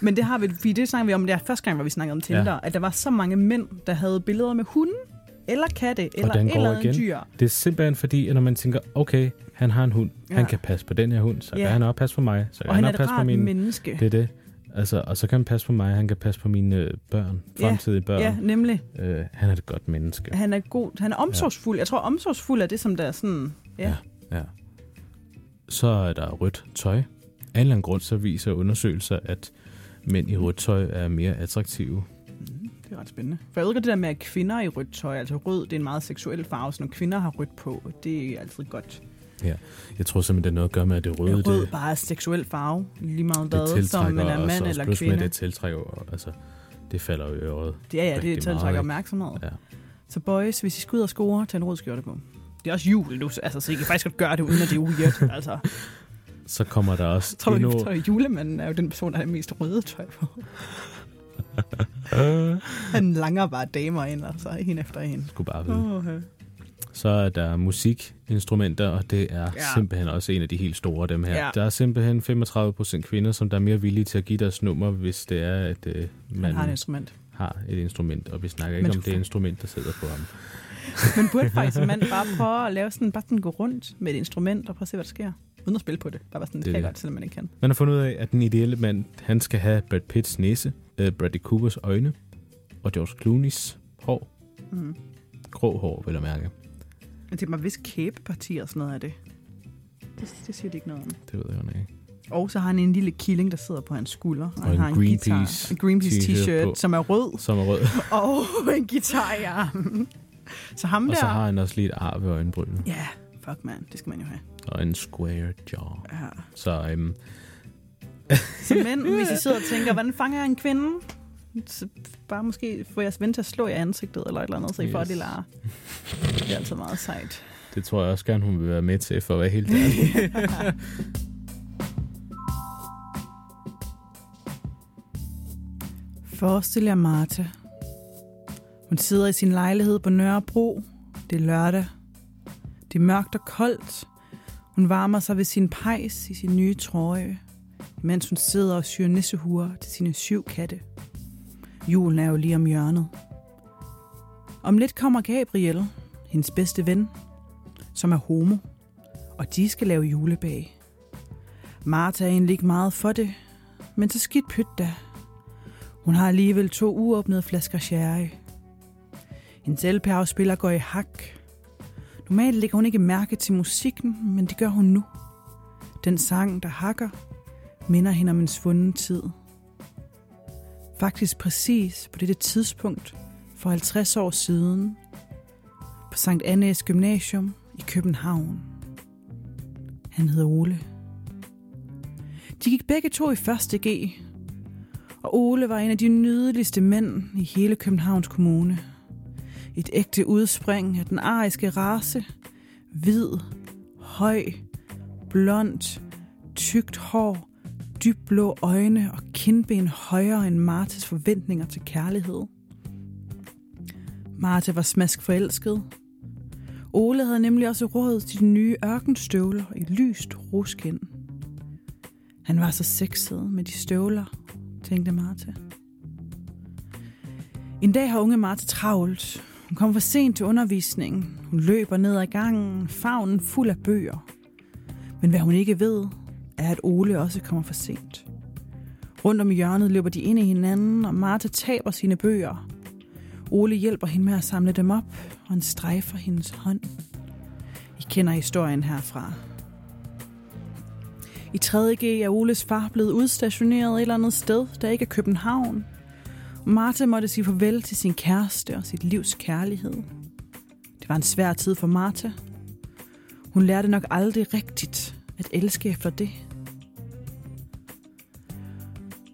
Men det har vi, fordi det snakker vi om, det er første gang, hvor vi snakkede om Tinder, Ja. ja. at der var så mange mænd, der havde billeder med hunde, eller katte, eller et eller andet igen. dyr. det er simpelthen fordi, at når man tænker, okay, han har en hund, ja. Ja. han kan passe på den her hund, så Ja. kan han også passe på mig, så kan Og han er også passe på min... menneske. Det er det. Altså, og så kan han passe på mig, han kan passe på mine øh, børn, Ja. fremtidige børn. Ja, nemlig. Øh, han er et godt menneske. Han er god. Han er omsorgsfuld. Jeg tror, omsorgsfuld er det, som der er sådan... Ja. Ja. Så er der rødt tøj. Af en eller anden grund så viser undersøgelser, at mænd i rødt tøj er mere attraktive. Det er ret spændende. For jeg ved godt det der med, at kvinder i rødt tøj, altså rød, det er en meget seksuel farve, så når kvinder har rødt på, det er altid godt. Jeg tror simpelthen, det er noget at gøre med, at det røde, rød det, bare er seksuel farve, lige meget hvad, som man er mand eller med, kvinde. det tiltrækker, altså, det falder jo i er ja, rigtig det tiltrækker opmærksomhed. Ja. Så boys, hvis I skal ud og score, tag en rød skjorte på. Det er også jul nu, altså, så I kan faktisk godt gøre det, uden at det er weird. [laughs] altså, Så kommer der også tror, endnu... tror, julemanden er jo den person, der har det mest røde tøj på. [laughs] Han langer bare damer ind, altså, en efter en. Skulle bare vide. Uh, Så er der musikinstrumenter, og det er Ja. simpelthen også en af de helt store dem her. Ja. Der er simpelthen 35 procent kvinder, som der er mere villige til at give deres nummer, hvis det er, at øh, han man har et instrument. har et instrument. Og vi snakker Men ikke om du- det instrument, der sidder på ham. Men burde faktisk en mand bare prøve at lave sådan, bare sådan gå rundt med et instrument og prøve at se, hvad der sker. Uden at spille på det. Bare være sådan, det Det kan jeg det. godt, selvom man ikke kan. Man har fundet ud af, at den ideelle mand, han skal have Brad Pitts næse, øh, Bradley Coopers øjne og George Clooney's hår. Mm. Grå hår, vil jeg mærke. Men det er mig vist kæbeparti og sådan noget af det. det. Det siger det ikke noget om. Det ved jeg jo ikke. Og så har han en lille killing, der sidder på hans skulder. Og, Og han en har en Greenpeace guitar, en Greenpeace t-shirt t-shirt, på. som er rød. Som er rød. [laughs] Og en guitar i armen. Så ham Og der... så har han også lige et ar ved øjenbrynene. Ja, fuck man, det skal man jo have. Og en square jaw. Ja. Så øhm, [laughs] Så mænd, hvis I sidder og tænker, hvordan fanger jeg en kvinde? Så bare måske få jeres ven til at slå i ansigtet eller et eller andet, så I får Yes. det lærer. Det er altid meget sejt. det tror jeg også gerne, hun vil være med til, for at være helt ærlig. [laughs] Forestil jer Martha. Hun sidder i sin lejlighed på Nørrebro. Det er lørdag. Det er mørkt og koldt. Hun varmer sig ved sin pejs i sin nye trøje, mens hun sidder og syr nissehuer til sine syv katte. Julen er jo lige om hjørnet. Om lidt kommer Gabriel, hendes bedste ven, som er homo, og de skal lave julebag. Martha er egentlig ikke meget for det, men så skidt pyt da. Hun har alligevel to uåbnede flasker sherry. Hendes LP-afspiller går i hak. Normalt lægger hun ikke mærke til musikken, men det gør hun nu. Den sang, der hakker, minder hende om en svunden tid. Faktisk præcis på dette tidspunkt for 50 år siden på Sankt Annes Gymnasium i København. Han hedder Ole. De gik begge to i første G, og Ole var en af de nydeligste mænd i hele Københavns Kommune. Et ægte udspring af den ariske race. Hvid, høj, blond, tykt hår, dybblå øjne og kindben højere end Martes forventninger til kærlighed. Marte var smask forelsket. Ole havde nemlig også råd til de nye ørkenstøvler i lyst ruskind. Han var så sexet med de støvler, tænkte Marte. En dag har unge Marte travlt. Hun kom for sent til undervisningen. Hun løber ned ad gangen, favnen fuld af bøger. Men hvad hun ikke ved, er, at Ole også kommer for sent. Rundt om hjørnet løber de ind i hinanden, og Martha taber sine bøger. Ole hjælper hende med at samle dem op, og han strejfer hendes hånd. I kender historien herfra. I 3.G er Oles far blevet udstationeret et eller andet sted, der ikke er København. Martha måtte sige farvel til sin kæreste og sit livs kærlighed. Det var en svær tid for Martha. Hun lærte nok aldrig rigtigt at elske efter det.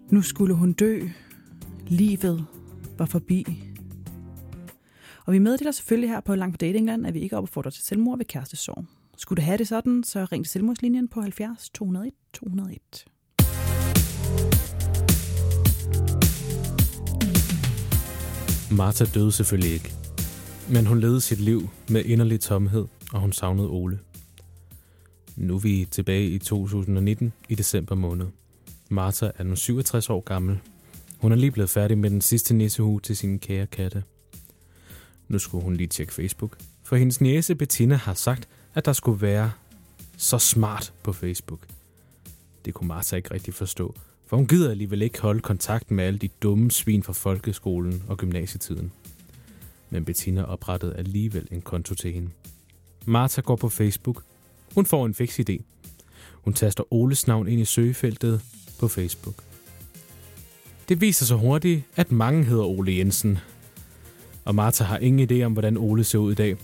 Nu skulle hun dø. Livet var forbi. Og vi meddeler selvfølgelig her på Langt på Datingland, at vi ikke opfordrer til selvmord ved kærestesorg. Skulle du have det sådan, så ring til selvmordslinjen på 70 201 201. Martha døde selvfølgelig ikke. Men hun levede sit liv med inderlig tomhed, og hun savnede Ole. Nu er vi tilbage i 2019 i december måned. Martha er nu 67 år gammel. Hun er lige blevet færdig med den sidste nissehue til sine kære katte. Nu skulle hun lige tjekke Facebook, for hendes niece Bettina har sagt, at der skulle være så smart på Facebook. Det kunne Martha ikke rigtig forstå, for hun gider alligevel ikke holde kontakten med alle de dumme svin fra folkeskolen og gymnasietiden. Men Bettina oprettede alligevel en konto til hende. Martha går på Facebook. Hun får en fix idé. Hun taster Oles navn ind i søgefeltet på Facebook. Det viser sig hurtigt, at mange hedder Ole Jensen. Og Martha har ingen idé om, hvordan Ole ser ud i dag.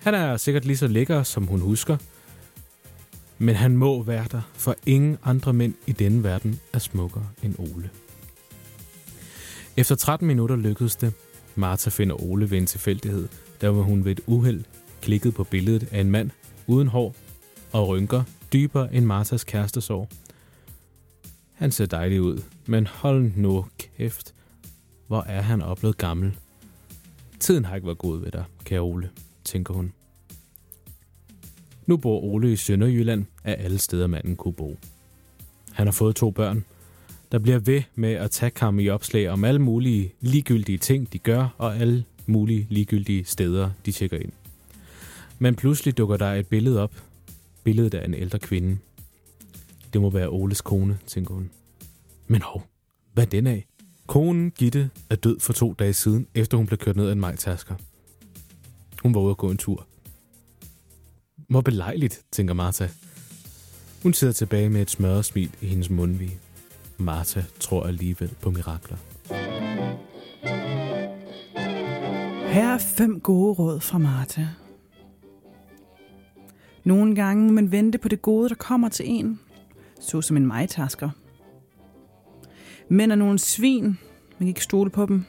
Han er sikkert lige så lækker, som hun husker. Men han må være der, for ingen andre mænd i denne verden er smukkere end Ole. Efter 13 minutter lykkedes det. Martha finder Ole ved en tilfældighed, der var hun ved et uheld klikket på billedet af en mand uden hår og rynker dybere end Marthas kærestesår. Han ser dejlig ud, men hold nu kæft, hvor er han oplevet gammel. Tiden har ikke været god ved dig, kære Ole, tænker hun. Nu bor Ole i Sønderjylland af alle steder manden kunne bo. Han har fået to børn, der bliver ved med at tage ham i opslag om alle mulige ligegyldige ting, de gør, og alle mulige ligegyldige steder, de tjekker ind. Men pludselig dukker der et billede op. Billedet af en ældre kvinde. Det må være Oles kone, tænker hun. Men hov, hvad er den af? Konen Gitte er død for to dage siden, efter hun blev kørt ned af en majtasker. Hun var ude at gå en tur. Hvor belejligt, tænker Martha. Hun sidder tilbage med et smørret smil i hendes mundvige. Martha tror alligevel på mirakler. Her er fem gode råd fra Martha. Nogle gange må man vente på det gode, der kommer til en, så som en majtasker. Mænd er nogle svin, man kan ikke stole på dem.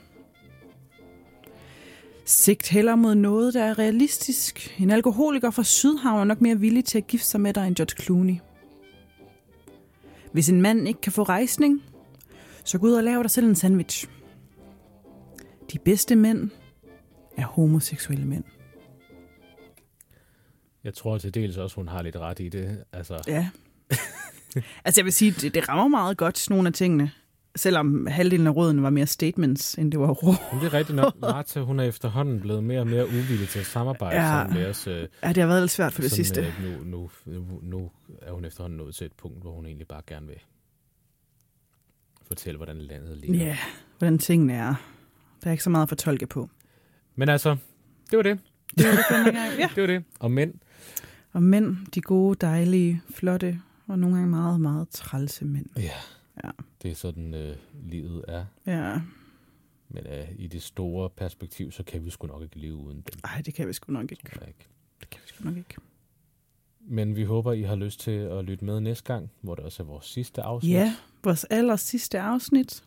Sigt heller mod noget, der er realistisk. En alkoholiker fra Sydhavn er nok mere villig til at gifte sig med dig end George Clooney. Hvis en mand ikke kan få rejsning, så gå ud og lave dig selv en sandwich. De bedste mænd er homoseksuelle mænd. Jeg tror til dels også, hun har lidt ret i det. Altså, Ja. [laughs] altså jeg vil sige, det, det rammer meget godt nogle af tingene. Selvom halvdelen af råden var mere statements, end det var råd. men det er rigtigt nok. Martha, hun er efterhånden blevet mere og mere uvillig til at samarbejde Ja. sammen med os. Øh, Ja, det har været lidt svært for det sådan, sidste. Øh, nu, nu, nu, er hun efterhånden nået til et punkt, hvor hun egentlig bare gerne vil fortælle, hvordan landet ligger. Ja, hvordan tingene er. Der er ikke så meget at fortolke på. Men altså, det var det. Det var det. Ja. [laughs] Det var det. Og mænd, Og mænd, de gode, dejlige, flotte og nogle gange meget, meget trælse mænd. ja, Ja. Det er sådan, øh, livet er. Ja, Men øh, i det store perspektiv, så kan vi sgu nok ikke leve uden dem. ej, det kan vi sgu nok ikke. Tror jeg ikke. Det kan vi sgu nok ikke. Men vi håber, I har lyst til at lytte med næste gang, hvor det også er vores sidste afsnit. Ja, vores aller sidste afsnit.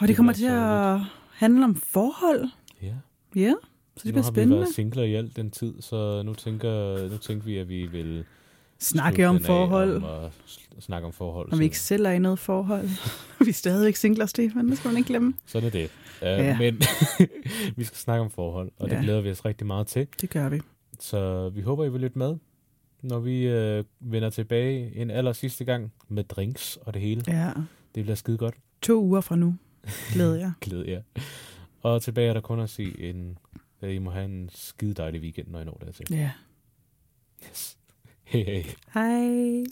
Og det kommer til at handle om forhold. ja. Ja, så det nu bliver har spændende. vi været singler i alt den tid, så nu tænker, nu tænker vi, at vi vil Snakke om forhold. Om s- snakke om forhold. Når vi ikke selv er i noget forhold. [laughs] vi er stadigvæk singler, Stefan. Det skal man ikke glemme. Sådan er det. Uh, Ja. Men [laughs] vi skal snakke om forhold, og det Ja. glæder vi os rigtig meget til. Det gør vi. Så vi håber, I vil lytte med, når vi uh, vender tilbage en aller sidste gang med drinks og det hele. Ja. Det bliver skide godt. To uger fra nu. Glæder [laughs] jeg. Glæder jer. Og tilbage er der kun at sige, en, at I må have en skide dejlig weekend, når I når dertil. Ja. Yes. Hej hej. Hej.